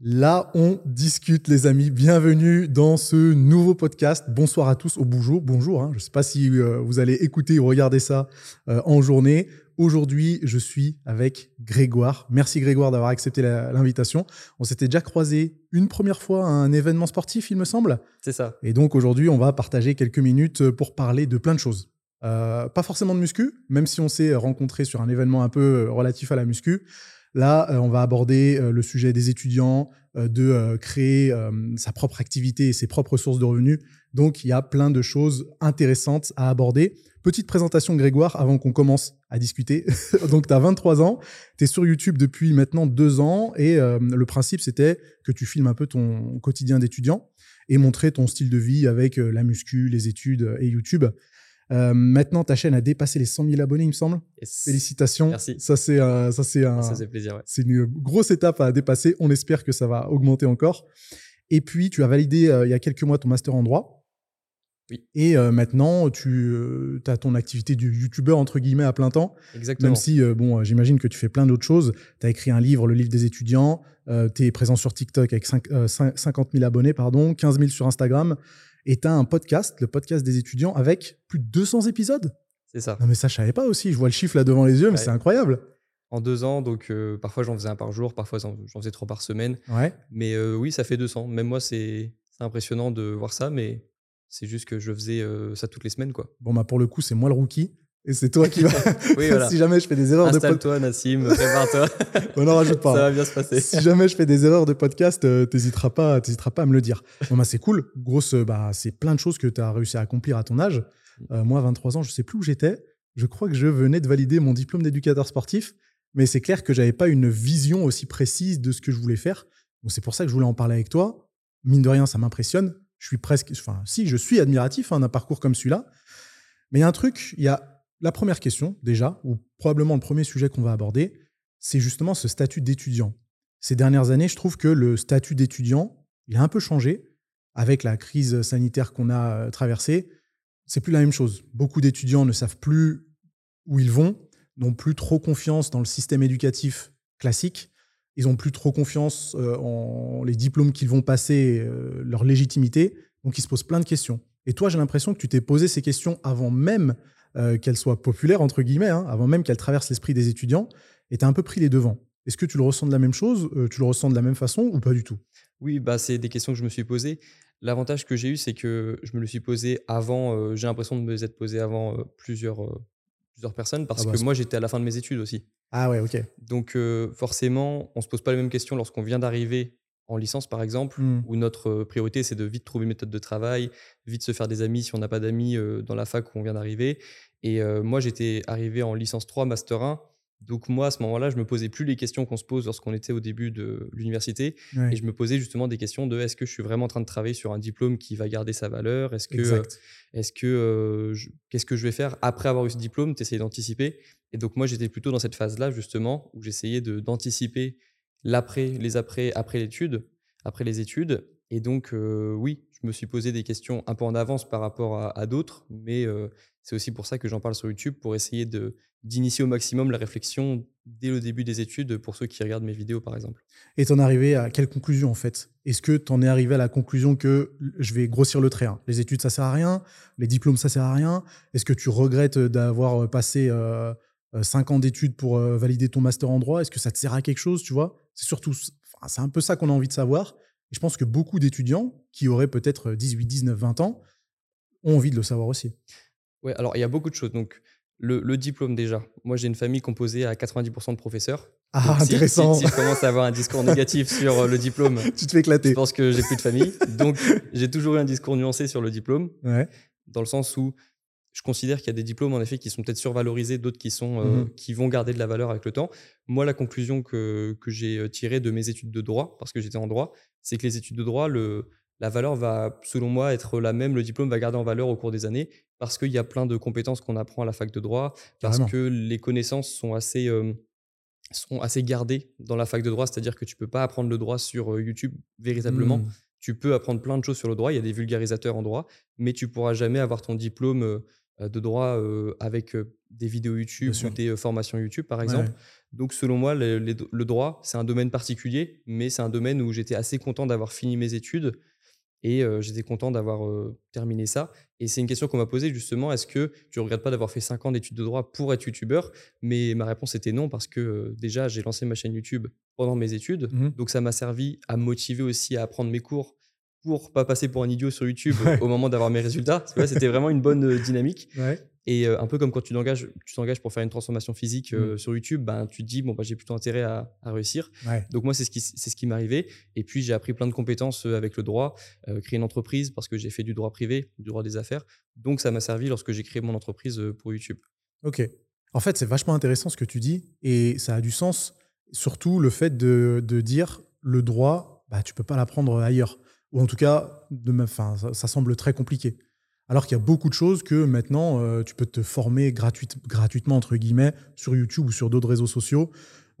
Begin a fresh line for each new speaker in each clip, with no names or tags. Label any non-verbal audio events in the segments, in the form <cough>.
Là, on discute, les amis. Bienvenue dans ce nouveau podcast. Bonsoir à tous, au bonjour. Bonjour. hein. Je ne sais pas si euh, vous allez écouter ou regarder ça euh, en journée. Aujourd'hui, je suis avec Grégoire. Merci Grégoire d'avoir accepté l'invitation. On s'était déjà croisé une première fois à un événement sportif, il me semble.
C'est ça.
Et donc aujourd'hui, on va partager quelques minutes pour parler de plein de choses. Euh, pas forcément de muscu, même si on s'est rencontré sur un événement un peu relatif à la muscu. Là, euh, on va aborder euh, le sujet des étudiants, euh, de créer sa propre activité et ses propres sources de revenus. Donc, il y a plein de choses intéressantes à aborder. Petite présentation, Grégoire, avant qu'on commence à discuter. <laughs> Donc, tu as 23 ans, tu es sur YouTube depuis maintenant deux ans et le principe, c'était que tu filmes un peu ton quotidien d'étudiant et montrer ton style de vie avec la muscu, les études et YouTube. Euh, maintenant, ta chaîne a dépassé les 100 000 abonnés, il me semble.
Yes.
Félicitations.
Merci.
Ça, c'est un- ça, c'est un,
Ça fait plaisir. ouais.
c'est une grosse étape à dépasser. On espère que ça va augmenter encore. Et puis, tu as validé euh, il y a quelques mois ton master en droit.
Oui.
Et euh, maintenant, tu as ton activité de youtubeur, entre guillemets, à plein temps.
Exactement.
Même si, euh, bon, euh, j'imagine que tu fais plein d'autres choses. Tu as écrit un livre, le livre des étudiants. tu es présent sur TikTok avec cinq- euh, cinq- 50 000 abonnés, pardon, 15 000 sur Instagram. Et tu as un podcast, le podcast des étudiants, avec plus de 200 épisodes.
C'est ça.
Non, mais ça, je savais pas aussi. Je vois le chiffre là devant les yeux, mais
Ouais.
c'est incroyable.
En deux ans, donc euh, parfois j'en faisais un par jour, parfois j'en faisais trois par semaine.
Ouais.
Mais euh, oui, ça fait 200. Même moi, c'est c'est impressionnant de voir ça, mais c'est juste que je faisais euh, ça toutes les semaines. quoi.
Bon, bah, pour le coup, c'est moi le rookie. Et c'est toi qui <laughs> vas.
Oui, voilà. <laughs>
si jamais je fais des erreurs de podcast.
Installe-toi, Nassim, prépare-toi. <laughs>
On n'en rajoute
ça
pas.
va bien se passer.
si jamais je fais des erreurs de podcast, euh, t'hésiteras pas, t'hésiteras pas à me le dire. Bon, bah, c'est cool. Grosse, euh, bah, c'est plein de choses que tu as réussi à accomplir à ton âge. Euh, moi, à 23 ans, je sais plus où j'étais. Je crois que je venais de valider mon diplôme d'éducateur sportif. Mais c'est clair que j'avais pas une vision aussi précise de ce que je voulais faire. Donc, c'est pour ça que je voulais en parler avec toi. Mine de rien, ça m'impressionne. Je suis presque, enfin, si, je suis admiratif hein, d'un parcours comme celui-là. Mais il y a un truc, il y a la première question, déjà, ou probablement le premier sujet qu'on va aborder, c'est justement ce statut d'étudiant. Ces dernières années, je trouve que le statut d'étudiant, il a un peu changé avec la crise sanitaire qu'on a euh, traversée. C'est plus la même chose. Beaucoup d'étudiants ne savent plus où ils vont, n'ont plus trop confiance dans le système éducatif classique. Ils n'ont plus trop confiance euh, en les diplômes qu'ils vont passer, euh, leur légitimité. Donc, ils se posent plein de questions. Et toi, j'ai l'impression que tu t'es posé ces questions avant même euh, qu'elles soient populaires, entre guillemets, hein, avant même qu'elles traversent l'esprit des étudiants, et tu as un peu pris les devants. Est-ce que tu le ressens de la même chose Euh, Tu le ressens de la même façon ou pas du tout?
Oui, bah, c'est des questions que je me suis posées. L'avantage que j'ai eu, c'est que je me le suis posé avant, euh, j'ai l'impression de me les être posé avant plusieurs, plusieurs personnes, parce
Ah bah,
que moi, j'étais à la fin de mes études aussi.
Ah ouais, ok.
Donc forcément, on se pose pas les mêmes questions lorsqu'on vient d'arriver en licence, par exemple,
Hmm.
où notre priorité, c'est de vite trouver une méthode de travail, vite se faire des amis si on n'a pas d'amis euh, dans la fac où on vient d'arriver. Et euh, moi, j'étais arrivé en licence 3, master 1. Donc moi, à ce moment-là, je me posais plus les questions qu'on se pose lorsqu'on était au début de l'université.
Ouais,
Et je me posais justement des questions de est-ce que je suis vraiment en train de travailler sur un diplôme qui va garder sa valeur? Est-ce que, est-ce que euh, qu'est-ce que je vais faire après avoir eu ce diplôme? Tu essayes d'anticiper. Et donc moi, j'étais plutôt dans cette phase-là justement où j'essayais de d'anticiper l'après, les après, après l'étude, après les études. Et donc euh, oui, je me suis posé des questions un peu en avance par rapport à, d'autres, mais euh, c'est aussi pour ça que j'en parle sur YouTube pour essayer d'initier au maximum la réflexion dès le début des études pour ceux qui regardent mes vidéos par exemple.
Et t'en es arrivé à quelle conclusion en fait? Est-ce que t'en es arrivé à la conclusion que je vais grossir le trait hein, Les études, ça sert à rien. Les diplômes, ça sert à rien. Est-ce que tu regrettes d'avoir euh, passé euh, euh, cinq ans d'études pour euh, valider ton master en droit? Est-ce que ça te sert à quelque chose Tu vois? C'est surtout, c'est un peu ça qu'on a envie de savoir. Et je pense que beaucoup d'étudiants qui auraient peut-être 18, 19, 20 ans ont envie de le savoir aussi.
Ouais, alors il y a beaucoup de choses. Donc, le, le diplôme déjà. Moi, j'ai une famille composée à 90% de professeurs.
Ah,
si-
intéressant.
Si, si je commence à avoir un discours <laughs> négatif sur euh, le diplôme,
tu te fais éclater.
je pense que j'ai plus de famille. Donc, j'ai toujours eu un discours nuancé sur le diplôme,
Ouais.
dans le sens où je considère qu'il y a des diplômes en effet qui sont peut-être survalorisés, d'autres qui sont euh,
Mhm.
qui vont garder de la valeur avec le temps. Moi, la conclusion que, que j'ai euh, tirée de mes études de droit, parce que j'étais en droit, c'est que les études de droit, le, la valeur va, selon moi, être la même. Le diplôme va garder en valeur au cours des années parce qu'il y a plein de compétences qu'on apprend à la fac de droit, parce
Carrément.
que les connaissances sont assez, euh, sont assez gardées dans la fac de droit. C'est-à-dire que tu peux pas apprendre le droit sur YouTube véritablement.
Mmh.
Tu peux apprendre plein de choses sur le droit. Il y a des vulgarisateurs en droit, mais tu pourras jamais avoir ton diplôme. euh, de droit avec des vidéos YouTube ou des formations YouTube, par exemple. Donc, selon moi, le droit, c'est un domaine particulier, mais c'est un domaine où j'étais assez content d'avoir fini mes études et j'étais content d'avoir terminé ça. Et c'est une question qu'on m'a posée justement est-ce que tu ne regrettes pas d'avoir fait 5 ans d'études de droit pour être youtubeur Mais ma réponse était non, parce que déjà, j'ai lancé ma chaîne YouTube pendant mes études. Mmh donc, ça m'a servi à me motiver aussi à apprendre mes cours pour pas passer pour un idiot sur YouTube au moment d'avoir mes résultats. C'était vraiment une bonne dynamique. Et un peu comme quand tu t'engages, tu t'engages pour faire une transformation physique mmh. sur YouTube, ben, tu te dis, bon, bah, j'ai plutôt intérêt à, réussir. Donc moi, c'est ce qui, c'est ce qui m'arrivait. Et puis, j'ai appris plein de compétences avec le droit, créer une entreprise parce que j'ai fait du droit privé, du droit des affaires. Donc, ça m'a servi lorsque j'ai créé mon entreprise pour YouTube.
Ok. En fait, c'est vachement intéressant ce que tu dis et ça a du sens. Surtout le fait de, de dire le droit, bah, tu peux pas l'apprendre ailleurs. Ou en tout cas, de, ça semble très compliqué. Alors qu'il y a beaucoup de choses que maintenant, euh, tu peux te former gratuitement, entre guillemets, sur YouTube ou sur d'autres réseaux sociaux.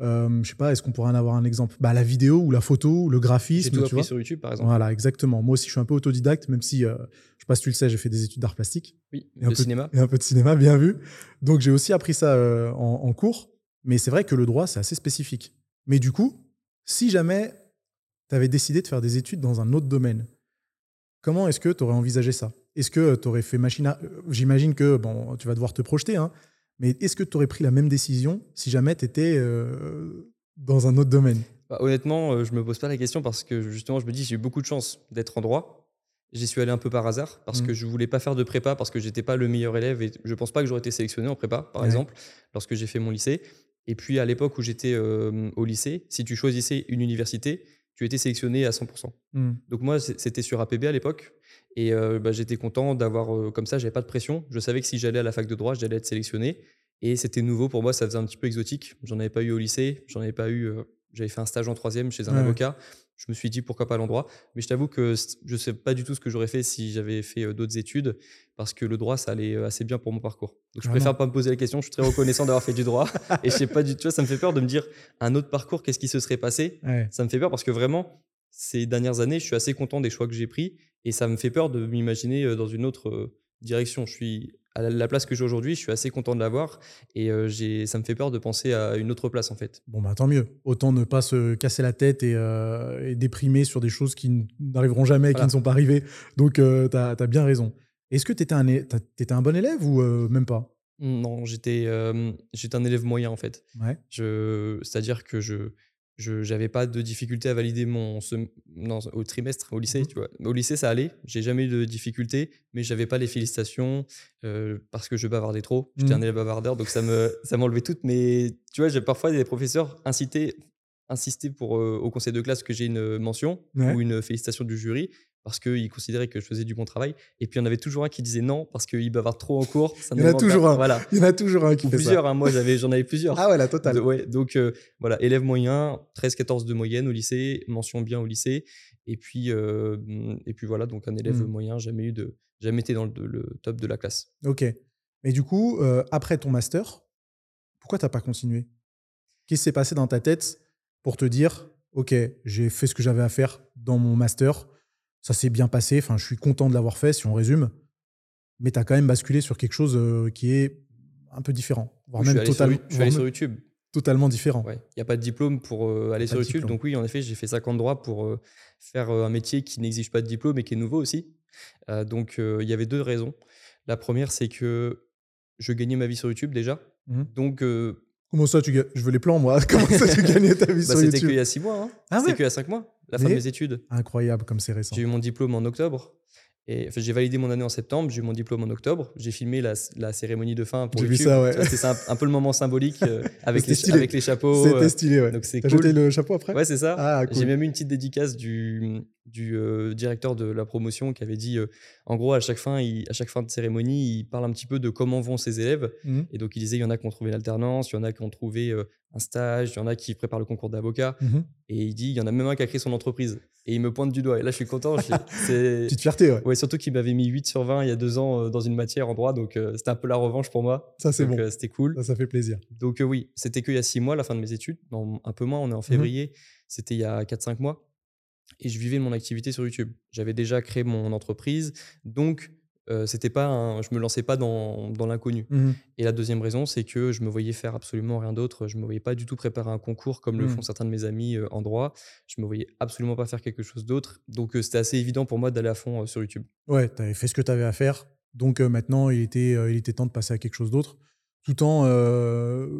Euh, je sais pas, est-ce qu'on pourrait en avoir un exemple? Bah, La vidéo ou la photo le graphisme.
J'ai tout appris sur YouTube, par exemple.
Voilà, exactement. Moi aussi, je suis un peu autodidacte, même si, euh, je sais pas si tu le sais, j'ai fait des études d'art plastique.
Oui, et de cinéma.
et un peu de cinéma, bien vu. Donc, j'ai aussi appris ça euh, en, cours. Mais c'est vrai que le droit, c'est assez spécifique. Mais du coup, si jamais tu avais décidé de faire des études dans un autre domaine, comment est-ce que tu aurais envisagé ça? Est-ce que tu aurais fait machine à... J'imagine que bon, tu vas devoir te projeter, hein, mais est-ce que tu aurais pris la même décision si jamais tu étais euh, dans un autre domaine?
Bah, Honnêtement, euh, je me pose pas la question parce que justement, je me dis j'ai eu beaucoup de chance d'être en droit. J'y suis allé un peu par hasard parce mmh. que je voulais pas faire de prépa parce que j'étais pas le meilleur élève et je pense pas que j'aurais été sélectionné en prépa, par exemple, lorsque j'ai fait mon lycée. Et puis à l'époque où j'étais euh, au lycée, si tu choisissais une université, tu étais sélectionné à 100%. Mmh. Donc moi, c'était sur APB à l'époque. Et bah, j'étais content d'avoir, comme ça, j'avais pas de pression. Je savais que si j'allais à la fac de droit, j'allais être sélectionné. Et c'était nouveau pour moi, ça faisait un petit peu exotique. J'en avais pas eu au lycée, j'en avais pas eu. j'avais fait un stage en troisième chez un avocat. Je me suis dit pourquoi pas l'endroit. Mais je t'avoue que je sais pas du tout ce que j'aurais fait si j'avais fait d'autres études, parce que le droit, ça allait assez bien pour mon parcours. Donc je préfère pas me poser la question. Je suis très reconnaissant d'avoir fait du droit. <laughs> et je sais pas du tout, ça me fait peur de me dire un autre parcours, qu'est-ce qui se serait passé? Ça me fait peur parce que vraiment, ces dernières années, je suis assez content des choix que j'ai pris et ça me fait peur de m'imaginer dans une autre direction. Je suis à la place que j'ai aujourd'hui, je suis assez content de l'avoir et ça me fait peur de penser à une autre place en fait.
Bon, bah tant mieux. Autant ne pas se casser la tête et, déprimer sur des choses qui n'arriveront jamais et qui ne sont pas arrivées. Donc, tu as, bien raison. Est-ce que tu étais, étais, un bon élève ou même pas?
Non, j'étais un élève moyen en fait.
Ouais.
C'est-à-dire que je je n'avais pas de difficulté à valider mon au trimestre au lycée, mmh tu vois. Au lycée, ça allait. J'ai jamais eu de difficulté, mais j'avais pas les félicitations parce que je bavardais trop. J'étais un mmh. élève bavardeur, donc ça me ça m'enlevait toutes. Mais tu vois, j'ai parfois des professeurs incitaient insister pour au conseil de classe que j'ai une mention ou une félicitation du jury parce qu'il considérait que je faisais du bon travail. Et puis, il y en avait toujours un qui disait non parce qu'il bavarde trop en cours.
il y en a toujours un. Voilà. Il y en a toujours un qui fait
plusieurs,
ça.
Hein. moi, j'en avais plusieurs.
Ah ouais, la totale.
ouais, donc, euh, voilà, élève moyen, 13-14 de moyenne au lycée, mention bien au lycée. Et puis, euh, et puis voilà, donc un élève hmm. moyen, jamais eu de, jamais été dans le, top de la classe.
Ok. Mais du coup, euh, après ton master, pourquoi tu n'as pas continué? Qu'est-ce qui s'est passé dans ta tête pour te dire, ok, j'ai fait ce que j'avais à faire dans mon master, ça s'est bien passé. Enfin, je suis content de l'avoir fait, si on résume. Mais tu as quand même basculé sur quelque chose euh, qui est un peu différent.
Voire même totalement. Je suis allé sur YouTube.
Totalement différent.
Il n'y a pas de diplôme pour euh, aller sur YouTube. Donc, oui, en effet, j'ai fait 50 droits pour euh, faire un métier qui n'exige pas de diplôme et qui est nouveau aussi. donc, il y avait deux raisons. La première, c'est que je gagnais ma vie sur YouTube déjà. Mmh. Donc,
Comment ça, tu gagnes Je veux les plans, moi. <laughs> Comment ça, tu gagnais ta vie bah, sur YouTube
C'était qu'il y a six mois. Hein. Ah c'était qu'il y a cinq mois, la fin de mes études.
Incroyable, comme c'est récent.
J'ai eu mon diplôme en octobre. Et j'ai validé mon année en septembre, j'ai eu mon diplôme en octobre, j'ai filmé la, la, cérémonie de fin pour
J'ai vu ça, ouais.
C'était un, peu le moment symbolique euh, <laughs> avec, les, avec les chapeaux.
C'était euh, stylé, ouais.
Donc c'est
cool. jeté le chapeau après?
Ouais, c'est ça. Ah, J'ai même eu une petite dédicace du, du euh, directeur de la promotion qui avait dit, en gros, à chaque, fin, il, à chaque fin de cérémonie, il parle un petit peu de comment vont ses élèves. Mmh. Et donc il disait, il y en a qui ont trouvé l'alternance, il y en a qui ont trouvé un stage, il y en a qui préparent le concours d'avocat. Mmh et il dit, il y en a même un qui a créé son entreprise. Et il me pointe du doigt. Et là, je suis content. <laughs>
C'est Petite fierté, ouais.
ouais surtout qu'il m'avait mis 8 sur 20 il y a deux ans dans une matière en droit. Donc, c'était un peu la revanche pour moi.
Ça, c'est bon.
C'était cool.
Ça, ça fait plaisir.
Donc, oui, c'était qu'il y a six mois, la fin de mes études. Non, un peu moins, on est en mmh février. C'était il y a 4-5 mois. Et je vivais mon activité sur YouTube. J'avais déjà créé mon entreprise. Donc, euh, c'était pas un- je me lançais pas dans, dans l'inconnu.
Mhm.
Et la deuxième raison, c'est que je me voyais faire absolument rien d'autre. Je me voyais pas du tout préparer un concours comme le
Mm.
font certains de mes amis euh, en droit. Je me voyais absolument pas faire quelque chose d'autre. Donc euh, c'était assez évident pour moi d'aller à fond euh, sur YouTube.
Ouais, tu avais fait ce que tu avais à faire. Donc maintenant, il était, il était temps de passer à quelque chose d'autre. Tout en,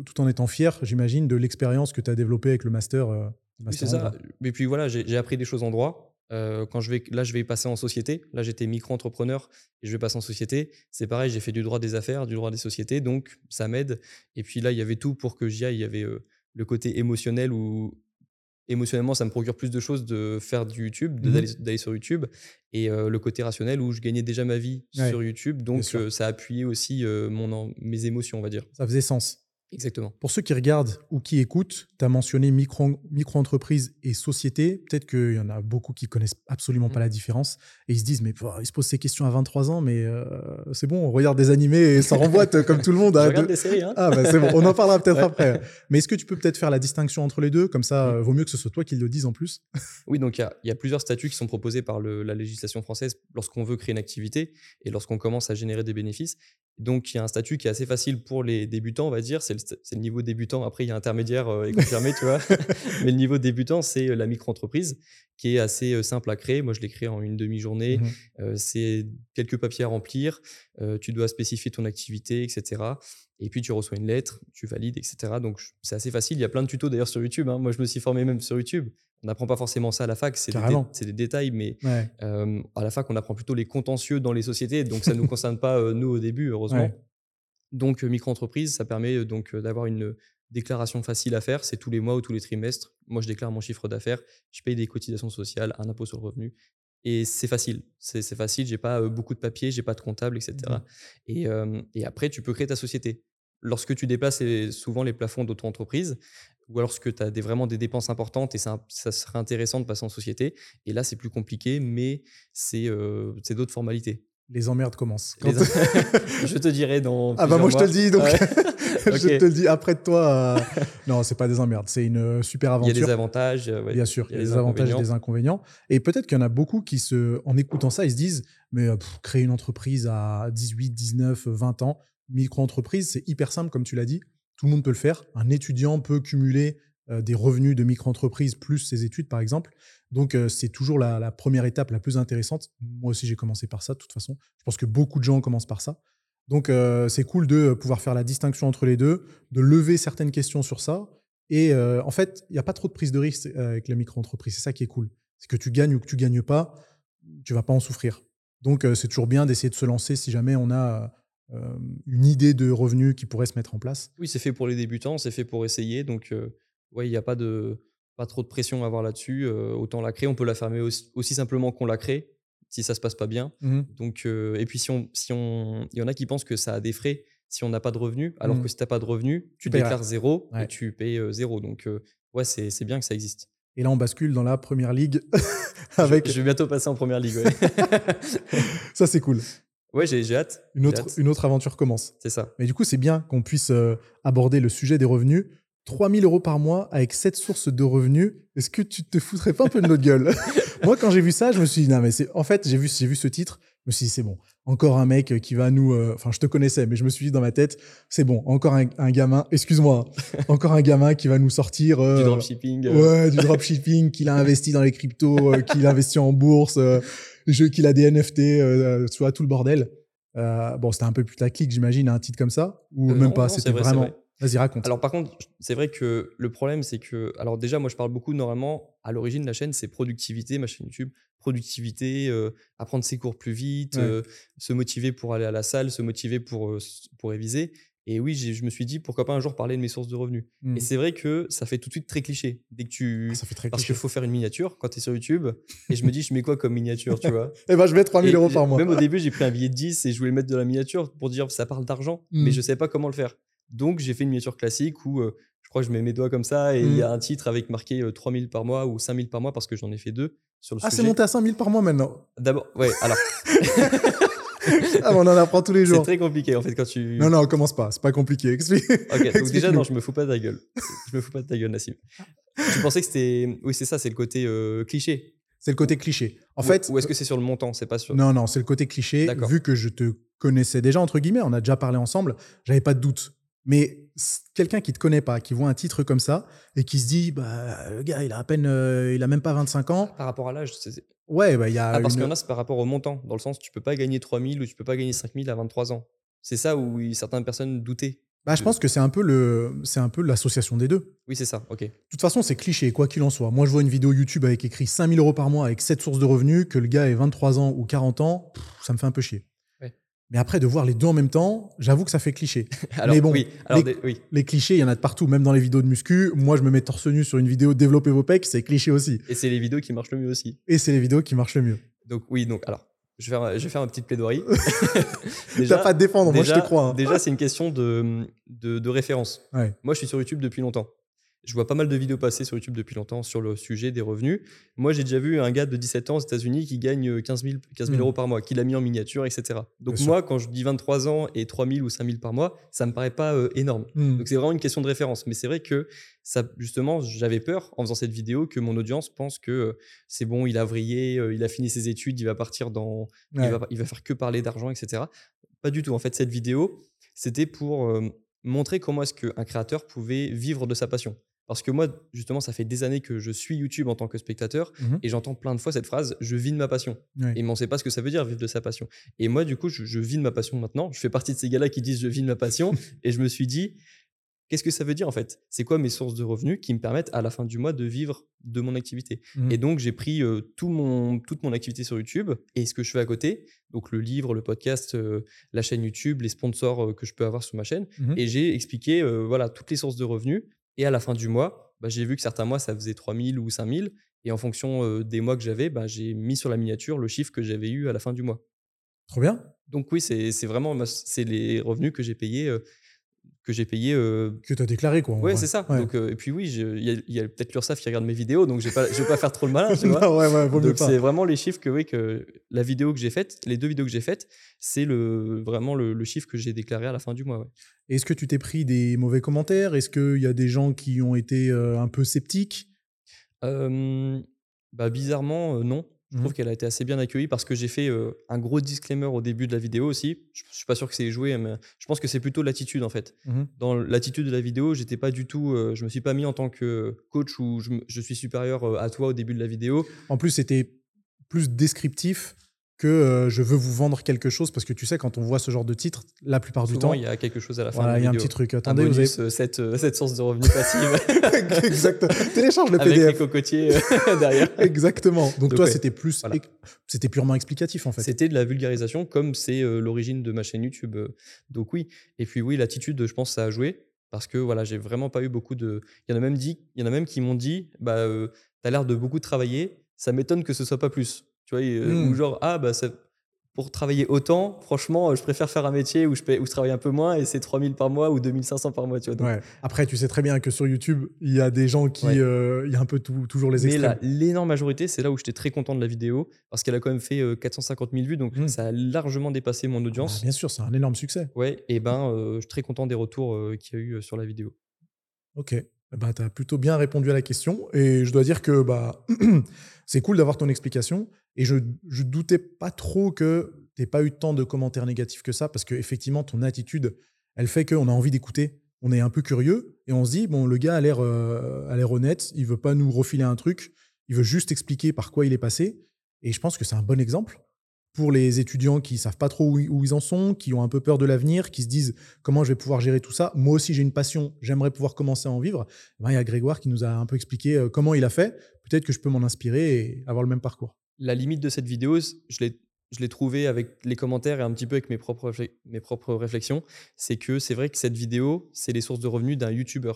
tout en étant fier, j'imagine, de l'expérience que tu as développée avec le master.
Oui,
master
c'est ça. Mais puis voilà, j'ai appris des choses en droit. Euh, quand je vais, là, je vais passer en société. Là, j'étais micro-entrepreneur et je vais passer en société. C'est pareil, j'ai fait du droit des affaires, du droit des sociétés, donc ça m'aide. Et puis là, il y avait tout pour que j'y aille. Il y avait euh, le côté émotionnel où émotionnellement, ça me procure plus de choses de faire du YouTube,
Mhm.
d'aller sur YouTube, et euh, le côté rationnel où je gagnais déjà ma vie
Ouais,
sur YouTube, donc ça a appuyé aussi mon, mes émotions, on va dire.
Ça faisait sens.
Exactement.
Pour ceux qui regardent ou qui écoutent, tu as mentionné micro- micro-entreprise et société. Peut-être qu'il y en a beaucoup qui connaissent absolument pas
Mhm.
la différence et ils se disent, mais ils se posent ces questions à 23 ans, mais euh, c'est bon, on regarde des animés et ça renvoie comme tout le monde. À <laughs>
regarde des séries, hein.
Ah, bah, c'est bon, on en parlera peut-être
Ouais.
après. Mais est-ce que tu peux peut-être faire la distinction entre les deux? Comme ça, euh, vaut mieux que ce soit toi qui le dise en plus. <laughs>
Oui, donc il y a, il y a plusieurs statuts qui sont proposés par le- la législation française lorsqu'on veut créer une activité et lorsqu'on commence à générer des bénéfices. Donc il y a un statut qui est assez facile pour les débutants, on va dire, c'est le, c'est le niveau débutant. Après, il y a intermédiaire euh, et confirmé, tu vois. <laughs> Mais le niveau débutant, c'est euh, la micro-entreprise qui est assez euh, simple à créer. Moi, je l'ai créé en une demi-journée. Euh, c'est quelques papiers à remplir, euh, tu dois spécifier ton activité, etc. Et puis tu reçois une lettre, tu valides, etc. Donc c'est assez facile. Il y a plein de tutos d'ailleurs sur YouTube. hein. Moi, je me suis formé même sur YouTube. On n'apprend pas forcément ça à la fac, c'est des, dé- détails, mais
Ouais.
euh, à la fac, on apprend plutôt les contentieux dans les sociétés. Donc ça ne nous concerne pas, nous, au début, heureusement.
Ouais.
Donc micro-entreprise, ça permet donc d'avoir une déclaration facile à faire. C'est tous les mois ou tous les trimestres. Moi, je déclare mon chiffre d'affaires, je paye des cotisations sociales, un impôt sur le revenu. Et c'est facile. C'est facile. J'ai pas beaucoup de papiers, j'ai pas de comptable, etc.
Mhm.
Et, euh, et après, tu peux créer ta société. Lorsque tu déplaces les- souvent les plafonds d'auto-entreprise, ou alors lorsque tu as des, vraiment des dépenses importantes et ça, ça serait intéressant de passer en société. Et là, c'est plus compliqué, mais c'est euh, c'est d'autres formalités.
Les emmerdes commencent.
Les- <laughs> je te dirai dans.
Ah bah moi je te le dis, donc <laughs> je te le dis après de toi. euh, <laughs> Non, c'est pas des emmerdes, c'est une euh, super
Il y a
aventure.
des avantages. ouais.
Bien sûr,
il y a
des
des
avantages et des inconvénients. Et peut-être qu'il y en a beaucoup qui, se, en écoutant ça, ils se disent Mais euh, pff, créer une entreprise à 18, 19, 20 ans, micro-entreprise, c'est hyper simple, comme tu l'as dit. Tout le monde peut le faire. Un étudiant peut cumuler des revenus de micro-entreprise plus ses études, par exemple. Donc, euh, c'est toujours la, première étape la plus intéressante. Moi aussi, j'ai commencé par ça, de toute façon. Je pense que beaucoup de gens commencent par ça. Donc, euh, c'est cool de pouvoir faire la distinction entre les deux, de lever certaines questions sur ça. Et euh, en fait, il n'y a pas trop de prise de risque euh, avec la micro-entreprise. C'est ça qui est cool. C'est que tu gagnes ou que tu gagnes pas, tu vas pas en souffrir. Donc, euh, c'est toujours bien d'essayer de se lancer si jamais on a euh, une idée de revenus qui pourrait se mettre en place.
Oui, c'est fait pour les débutants, c'est fait pour essayer. Donc, euh, ouais, il n'y a pas, de, pas trop de pression à avoir là-dessus. autant la créer, on peut la fermer aussi, aussi simplement qu'on la crée, si ça se passe pas bien. Donc, euh, et puis, si on, si on, il y en a qui pensent que ça a des frais si on n'a pas de revenus, alors que si tu n'as pas de revenus, tu
paieras.
déclares zéro
Ouais.
et tu payes euh, zéro. Donc, euh, ouais, c'est c'est bien que ça existe.
Et là, on bascule dans la première ligue <laughs>
Je-
avec.
Je, vais bientôt passer en première ligue. Ouais, <laughs>
Ça, c'est cool.
ouais j'ai hâte.
Une autre,
hâte.
une autre aventure commence.
C'est ça.
Mais du coup, c'est bien qu'on puisse aborder le sujet des revenus. 3000 euros par mois avec cette source de revenus, est-ce que tu te foutrais pas un peu de notre gueule? <laughs> Moi, quand j'ai vu ça, je me suis dit, non, mais c'est. En fait, j'ai vu, j'ai vu ce titre, je me suis dit, c'est bon. Encore un mec qui va nous. euh, Enfin, je te connaissais, mais je me suis dit dans ma tête, c'est bon. Encore un, un gamin, excuse-moi, <laughs> encore un gamin qui va nous sortir. euh,
Du dropshipping. euh,
Ouais, du dropshipping, qu'il a <laughs> investi dans les cryptos, qu'il a investi en bourse, qu'il a des NFT, tu vois, tout le bordel. Bon, c'était un peu putaclic, j'imagine, un titre comme ça. Ou même
non,
pas, c'était
vrai,
vraiment. Vas-y, raconte.
Alors par contre, c'est vrai que le problème, c'est que, alors déjà, moi je parle beaucoup normalement, à l'origine de la chaîne, c'est productivité, ma chaîne YouTube, productivité, euh, apprendre ses cours plus vite,
Ouais.
euh, se motiver pour aller à la salle, se motiver pour, euh, pour réviser. Et oui, je me suis dit, pourquoi pas un jour parler de mes sources de revenus.
Hmm.
Et c'est vrai que ça fait tout de suite très cliché. Dès que tu...
Ah, ça fait très
Parce qu'il faut faire une miniature quand tu es sur YouTube. Et je me dis, je mets quoi comme miniature, tu vois? <laughs>
Eh ben, je mets 3000
Et
euros par mois.
Même au début, j'ai pris un billet de 10 et je voulais mettre de la miniature pour dire ça parle d'argent,
Mm.
mais je ne savais pas comment le faire. Donc, j'ai fait une miniature classique où euh, je crois que je mets mes doigts comme ça et il y a un titre avec marqué euh, 3000 par mois ou 5000 par mois parce que j'en ai fait deux sur le
Ah, c'est monté à 5000 par mois maintenant.
D'abord, ouais, alors, <laughs>
Ah, on en apprend tous les
c'est
jours.
très compliqué en fait quand tu.
Non, non, commence pas. C'est pas compliqué. Explique.
Ok, donc <laughs> déjà, non, je me fous pas de ta gueule. Je me fous pas de ta gueule, Nassim. Tu pensais que c'était. Oui, c'est ça, c'est le côté euh, cliché.
C'est le côté cliché. En
Ou-
fait,
ou est-ce que c'est sur le montant C'est pas sur.
non, non, c'est le côté cliché.
D'accord.
Vu que je te connaissais déjà, entre guillemets, on a déjà parlé ensemble, j'avais pas de doute. Mais quelqu'un qui te connaît pas, qui voit un titre comme ça et qui se dit, bah, le gars, il a à peine, euh, il a même pas 25 ans.
Par rapport à l'âge, c'est-
Ouais, bah, il y a
ah, parce
une-
qu'il y en a, c'est par rapport au montant. Dans le sens, tu peux pas gagner 3000 ou tu peux pas gagner 5000 à 23 ans. C'est ça où certaines personnes doutaient.
Bah, je pense que c'est un peu le, c'est un peu l'association des deux.
Oui, c'est ça, ok.
De toute façon, c'est cliché, quoi qu'il en soit. Moi, je vois une vidéo YouTube avec écrit 5000 euros par mois avec 7 sources de revenus, que le gars ait 23 ans ou 40 ans, pff, ça me fait un peu chier. Mais après, de voir les deux en même temps, j'avoue que ça fait cliché. <laughs>
Alors,
Mais bon,
oui, alors,
les-
des- oui.
Les clichés, il y en a de partout, même dans les vidéos de muscu. Moi, je me mets torse nu sur une vidéo développer vos pecs, c'est cliché aussi.
Et c'est les vidéos qui marchent le mieux aussi.
Et c'est les vidéos qui marchent le mieux.
Donc, oui, donc, alors, je vais faire, je vais faire une petite plaidoirie. <laughs>
T'as pas à te défendre, moi je
déjà-
te crois. hein.
Déjà, c'est une question de, de, de référence.
Ouais.
Moi, je suis sur YouTube depuis longtemps. Je vois pas mal de vidéos passer sur YouTube depuis longtemps sur le sujet des revenus. Moi, j'ai déjà vu un gars de 17 ans aux États-Unis qui gagne euh, 15 000, 15 000
Mm.
euros par mois, qui l'a mis en miniature, etc. Donc,
Bien sûr.
moi, quand je dis 23 ans et 3 000 ou 5 000 par mois, ça me paraît pas euh, énorme.
Hmm.
Donc, c'est vraiment une question de référence. Mais c'est vrai que ça, justement, j'avais peur en faisant cette vidéo que mon audience pense que euh, c'est bon, il a vrillé, euh, il a fini ses études, il va partir dans,
Ouais.
il, va, il va faire que parler d'argent, etc. Pas du tout. En fait, cette vidéo, c'était pour montrer comment est-ce qu'un créateur pouvait vivre de sa passion. Parce que moi, justement, ça fait des années que je suis YouTube en tant que spectateur
Mhm.
et j'entends plein de fois cette phrase je vis de ma passion. Et mais on ne sait pas ce que ça veut dire vivre de sa passion. Et moi, du coup, je, je vis de ma passion maintenant. Je fais partie de ces gars-là qui disent je vis de ma passion. <laughs> et je me suis dit qu'est-ce que ça veut dire en fait? C'est quoi mes sources de revenus qui me permettent à la fin du mois de vivre de mon activité?
Mhm.
et donc, j'ai pris euh, tout mon, toute mon activité sur YouTube et ce que je fais à côté, donc le livre, le podcast, euh, la chaîne YouTube, les sponsors euh, que je peux avoir sur ma chaîne.
Mhm.
Et j'ai expliqué voilà, toutes les sources de revenus. Et à la fin du mois, bah, j'ai vu que certains mois, ça faisait 3000 ou 5000. Et en fonction euh, des mois que j'avais, bah, j'ai mis sur la miniature le chiffre que j'avais eu à la fin du mois.
Trop bien.
Donc oui, c'est vraiment c'est les revenus que j'ai payés. euh, que j'ai payé euh,
Que tu as déclaré, quoi.
Ouais, c'est ça.
Ouais.
Donc, euh, et puis oui, il y a, peut-être l'URSSAF qui regarde mes vidéos, donc je ne vais, pas- je vais pas faire trop le malin, tu <laughs> vois.
Non, ouais, ouais, vaut mieux
Donc
pas.
c'est vraiment les chiffres que oui que la vidéo que j'ai faite, les deux vidéos que j'ai faites, c'est le vraiment le, le chiffre que j'ai déclaré à la fin du mois.
Est-ce que tu t'es pris des mauvais commentaires? Est-ce qu'il y a des gens qui ont été euh, un peu sceptiques?
Bah bizarrement non. Je trouve qu'elle a été assez bien accueillie parce que j'ai fait euh, un gros disclaimer au début de la vidéo aussi. Je, je suis pas sûr que c'est joué, mais je pense que c'est plutôt l'attitude en fait.
Mhm.
Dans l'attitude de la vidéo, j'étais pas du tout, euh, je me suis pas mis en tant que coach ou je, suis supérieur à toi au début de la vidéo.
En plus, c'était plus descriptif que euh, je veux vous vendre quelque chose parce que tu sais, quand on voit ce genre de titre, la plupart du temps,
il y a quelque chose à la fin
voilà, il y a un petit truc.
Un
Attendez, vous avez.
bonus, euh, cette, euh, cette source de revenus passive <laughs>
Exactement. Télécharge le
avec les
PDF.
cocotiers euh, <laughs> derrière.
Exactement. Donc,
Donc,
toi,
ouais,
c'était plus,
voilà.
c'était purement explicatif en fait.
C'était de la vulgarisation comme c'est euh, l'origine de ma chaîne YouTube. euh, donc oui. Et puis oui, l'attitude, je pense, ça a joué parce que voilà, j'ai vraiment pas eu beaucoup de. Il y en a même dit, il y en a même qui m'ont dit, bah, euh, t'as l'air de beaucoup travailler. Ça m'étonne que ce soit pas plus. Tu vois, euh,
Mm.
ou genre ah bah ça- pour travailler autant, franchement, euh, je préfère faire un métier où je, paie- où je travaille un peu moins et c'est 3000 par mois ou 2500 par mois. Tu vois, donc-
Ouais. Après, tu sais très bien que sur YouTube, il y a des gens qui,
Ouais.
euh, il y a un peu tout- toujours les
Mais
extrêmes.
la- l'énorme majorité, c'est là où j'étais très content de la vidéo parce qu'elle a quand même fait euh, 450 000 vues, donc
Mm.
ça a largement dépassé mon
Ah,
audience.
bien sûr, c'est un énorme succès.
Ouais, et ben, euh, je suis très content des retours euh, qu'il y a eu sur la vidéo.
Ok. Eh ben, tu as plutôt bien répondu à la question. Et je dois dire que bah, <clears throat> c'est cool d'avoir ton explication. Et je ne doutais pas trop que tu n'aies pas eu tant de commentaires négatifs que ça, parce qu'effectivement, ton attitude, elle fait qu'on a envie d'écouter. On est un peu curieux et on se dit, bon, le gars a l'air euh, a l'air honnête, il veut pas nous refiler un truc, il veut juste expliquer par quoi il est passé. Et je pense que c'est un bon exemple pour les étudiants qui savent pas trop où, ils en sont, qui ont un peu peur de l'avenir, qui se disent comment je vais pouvoir gérer tout ça? Moi aussi, j'ai une passion, j'aimerais pouvoir commencer à en vivre. Ben, il y a Grégoire qui nous a un peu expliqué euh, comment il a fait. Peut-être que je peux m'en inspirer et avoir le même parcours.
La limite de cette vidéo, je l'ai je l'ai trouvé avec les commentaires et un petit peu avec mes propres, mes propres réflexions, c'est que c'est vrai que cette vidéo, c'est les sources de revenus d'un YouTuber.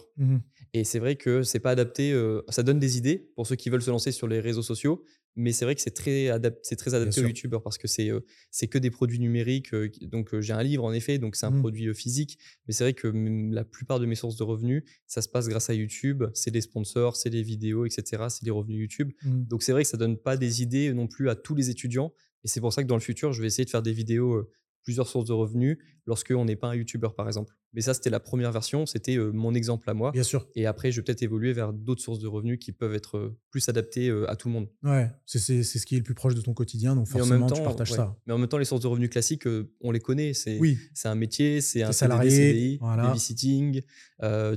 Et c'est vrai que c'est pas adapté, euh, ça donne des idées pour ceux qui veulent se lancer sur les réseaux sociaux, mais c'est vrai que c'est très, adap- c'est très adapté aux youtubeurs parce que c'est euh, c'est que des produits numériques. euh, donc euh, j'ai un livre en effet, donc c'est un
Mhm.
produit physique, mais c'est vrai que la plupart de mes sources de revenus, ça se passe grâce à YouTube, c'est des sponsors, c'est des vidéos, etc. C'est des revenus YouTube. Donc c'est vrai que ça donne pas des idées non plus à tous les étudiants. Et c'est pour ça que dans le futur, je vais essayer de faire des vidéos euh, plusieurs sources de revenus lorsqu'on n'est pas un YouTuber, par exemple. Mais ça, c'était la première version, c'était mon exemple à moi.
Bien sûr.
Et après, je vais peut-être évoluer vers d'autres sources de revenus qui peuvent être plus adaptées à tout le monde.
Ouais, c'est ce qui est le plus proche de ton quotidien, donc forcément, tu partages ça.
Mais en même temps, les sources de revenus classiques, on les connaît. C'est oui. un métier, c'est un
salarié,
CDI, voilà. babysitting,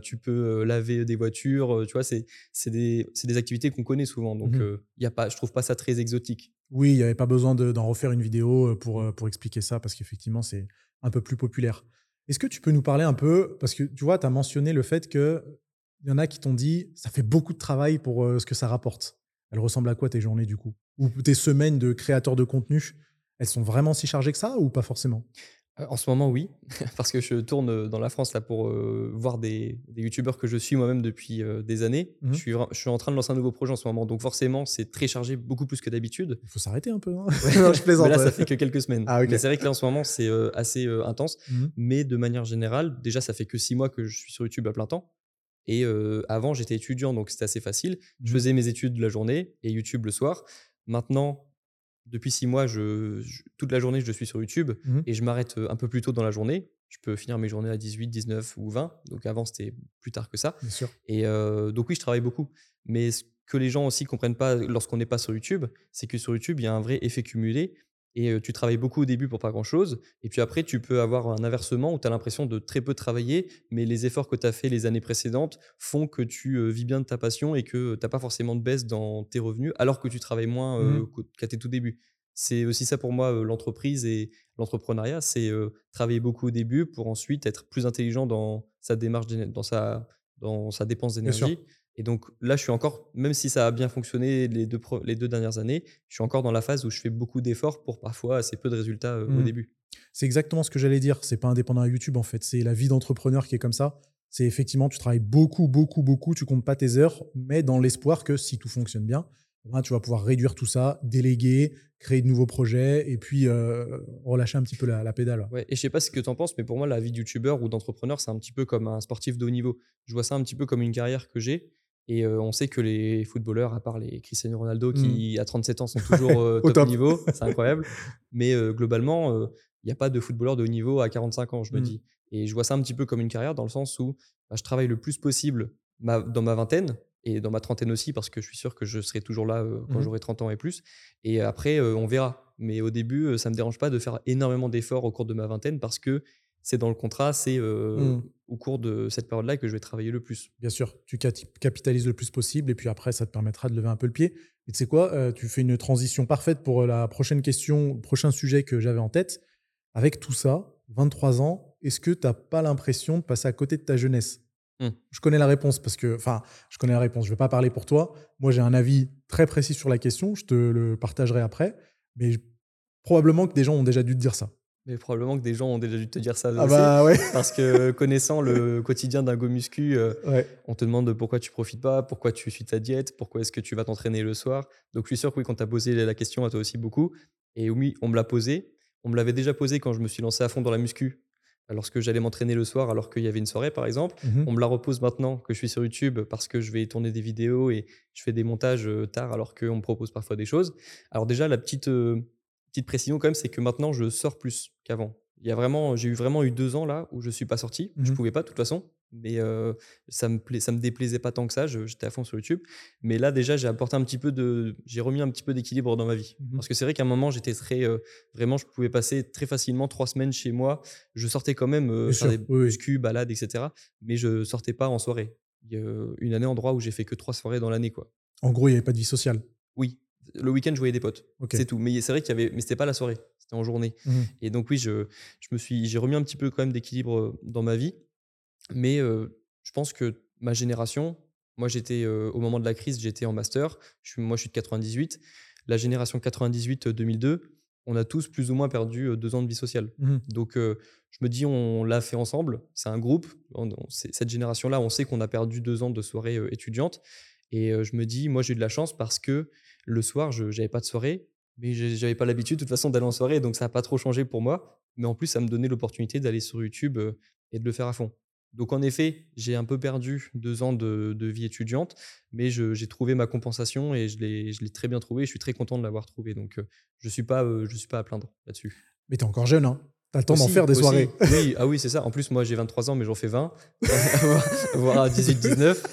tu peux laver des voitures, tu vois, c'est des, des, activités qu'on connaît souvent. Donc, mmh il y a pas, je trouve pas ça très exotique.
Oui, il n'y avait pas besoin d'en refaire une vidéo pour, pour expliquer ça, parce qu'effectivement, c'est un peu plus populaire. Est-ce que tu peux nous parler un peu, parce que tu vois, tu as mentionné le fait qu'il y en a qui t'ont dit, ça fait beaucoup de travail pour ce que ça rapporte. Elles ressemblent à quoi tes journées du coup? Ou tes semaines de créateur de contenu Elles sont vraiment si chargées que ça ou pas forcément?
En ce moment, oui, <laughs> parce que je tourne dans la France là pour voir des, youtubeurs que je suis moi-même depuis des années. Mmh je, suis, je, suis, en train de lancer un nouveau projet en ce moment, donc forcément, c'est très chargé, beaucoup plus que d'habitude.
Il faut s'arrêter un peu. Hein <laughs> non, je plaisante.
Mais là, ça fait que quelques semaines. Ah, Mais c'est vrai que là, en ce moment, c'est assez intense. Mmh Mais de manière générale, déjà, ça fait que six mois que je suis sur YouTube à plein temps. Et avant, j'étais étudiant, donc c'était assez facile. Je mmh faisais mes études la journée et YouTube le soir. Maintenant, depuis six mois, je, toute la journée, je suis sur YouTube mmh et je m'arrête un peu plus tôt dans la journée. Je peux finir mes journées à 18, 19 ou 20. Donc avant, c'était plus tard que ça.
Bien sûr.
Et donc oui, je travaille beaucoup. Mais ce que les gens aussi comprennent pas lorsqu'on n'est pas sur YouTube, c'est que sur YouTube, il y a un vrai effet cumulé et tu travailles beaucoup au début pour pas grand chose. Et puis après, tu peux avoir un inversement où tu as l'impression de très peu travailler, mais les efforts que tu as fait les années précédentes font que tu vis bien de ta passion et que tu n'as pas forcément de baisse dans tes revenus, alors que tu travailles moins mmh qu'à tes tout débuts. C'est aussi ça pour moi, l'entreprise et l'entrepreneuriat, c'est travailler beaucoup au début pour ensuite être plus intelligent dans sa démarche, dans sa, dans sa dépense d'énergie et donc là, je suis encore, même si ça a bien fonctionné les deux, les deux dernières années, je suis encore dans la phase où je fais beaucoup d'efforts pour parfois assez peu de résultats au mmh. début.
C'est exactement ce que j'allais dire. C'est pas indépendant à YouTube en fait. C'est la vie d'entrepreneur qui est comme ça. C'est effectivement, tu travailles beaucoup, beaucoup, beaucoup, tu comptes pas tes heures, mais dans l'espoir que si tout fonctionne bien, ben, tu vas pouvoir réduire tout ça, déléguer, créer de nouveaux projets et puis relâcher un petit peu la, pédale.
Ouais, et je sais pas ce que tu en penses, mais pour moi, la vie de youtubeur ou d'entrepreneur, c'est un petit peu comme un sportif de haut niveau. Je vois ça un petit peu comme une carrière que j'ai. Et on sait que les footballeurs, à part les Cristiano Ronaldo qui, mmh. à 37 ans, sont toujours <laughs> au top, niveau, <laughs> c'est incroyable. Mais globalement, il n'y a pas de footballeur de haut niveau à 45 ans, je me mmh. dis. Et je vois ça un petit peu comme une carrière dans le sens où bah, je travaille le plus possible dans ma vingtaine et dans ma trentaine aussi, parce que je suis sûr que je serai toujours là quand mmh. j'aurai 30 ans et plus. Et après, on verra. Mais au début, ça ne me dérange pas de faire énormément d'efforts au cours de ma vingtaine parce que c'est dans le contrat, c'est mmh. au cours de cette période-là que je vais travailler le plus.
Bien sûr, tu capitalises le plus possible et puis après, ça te permettra de lever un peu le pied. Et tu sais quoi, tu fais une transition parfaite pour la prochaine question, le prochain sujet que j'avais en tête. Avec tout ça, 23 ans, est-ce que tu n'as pas l'impression de passer à côté de ta jeunesse? Mmh. Je connais la réponse parce que, enfin, je connais la réponse. Je ne vais pas parler pour toi. Moi, j'ai un avis très précis sur la question. Je te le partagerai après. Mais probablement que des gens ont déjà dû te dire ça.
Mais probablement que des gens ont déjà dû te dire ça
ah Bah ouais. <laughs>
Parce que connaissant le <laughs> quotidien d'un go muscu, euh, on te demande pourquoi tu profites pas, pourquoi tu suis ta diète, pourquoi est-ce que tu vas t'entraîner le soir. Donc je suis sûr que oui, quand tu as posé la question à toi aussi beaucoup, et oui, on me l'a posé. On me l'avait déjà posé quand je me suis lancé à fond dans la muscu, lorsque j'allais m'entraîner le soir alors qu'il y avait une soirée par exemple. Mmh on me la repose maintenant que je suis sur YouTube parce que je vais tourner des vidéos et je fais des montages euh, tard alors qu'on me propose parfois des choses. Alors déjà, la petite... Euh, petite précision quand même, c'est que maintenant je sors plus qu'avant. Il y a vraiment, j'ai eu vraiment eu deux ans là où je suis pas sorti. Je mmh pouvais pas de toute façon, mais ça me ça me déplaisait pas tant que ça. J'étais à fond sur YouTube, mais là déjà j'ai apporté un petit peu de, j'ai remis un petit peu d'équilibre dans ma vie. Mmh Parce que c'est vrai qu'à un moment j'étais très, vraiment, je pouvais passer très facilement trois semaines chez moi. Je sortais quand même faire des oui. balades, etc. Mais je sortais pas en soirée. Il y a une année endroit où j'ai fait que trois soirées dans l'année, quoi.
En gros, il n'y avait pas de vie sociale.
Oui, le week-end, je voyais des potes. C'est tout. Mais c'est vrai qu'il y avait, mais c'était pas la soirée, c'était en journée. Mmh. Et donc oui, je, je me suis, j'ai remis un petit peu quand même d'équilibre euh, dans ma vie. Mais euh, je pense que ma génération, moi j'étais euh, au moment de la crise, j'étais en master. Je moi, je suis de 98. La génération 98-2002, on a tous plus ou moins perdu deux ans de vie sociale. Mmh. Donc je me dis, on l'a fait ensemble. C'est un groupe. cette génération-là, on sait qu'on a perdu deux ans de soirée étudiante. Et je me dis, moi j'ai eu de la chance parce que le soir, je n'avais pas de soirée, mais je n'avais pas l'habitude de toute façon d'aller en soirée, donc ça n'a pas trop changé pour moi. Mais en plus, ça me donnait l'opportunité d'aller sur YouTube et de le faire à fond. Donc en effet, j'ai un peu perdu deux ans de, vie étudiante, mais j'ai trouvé ma compensation et je l'ai très bien trouvé. Je suis très content de l'avoir trouvé. Donc je ne suis, pas, je suis pas à plaindre là-dessus.
Mais tu es encore jeune, hein T'as le temps d'en faire des
aussi.
soirées.
Oui, ah oui, c'est ça. En plus, moi, j'ai 23 ans, mais j'en fais 20, <laughs> voire 18, 19.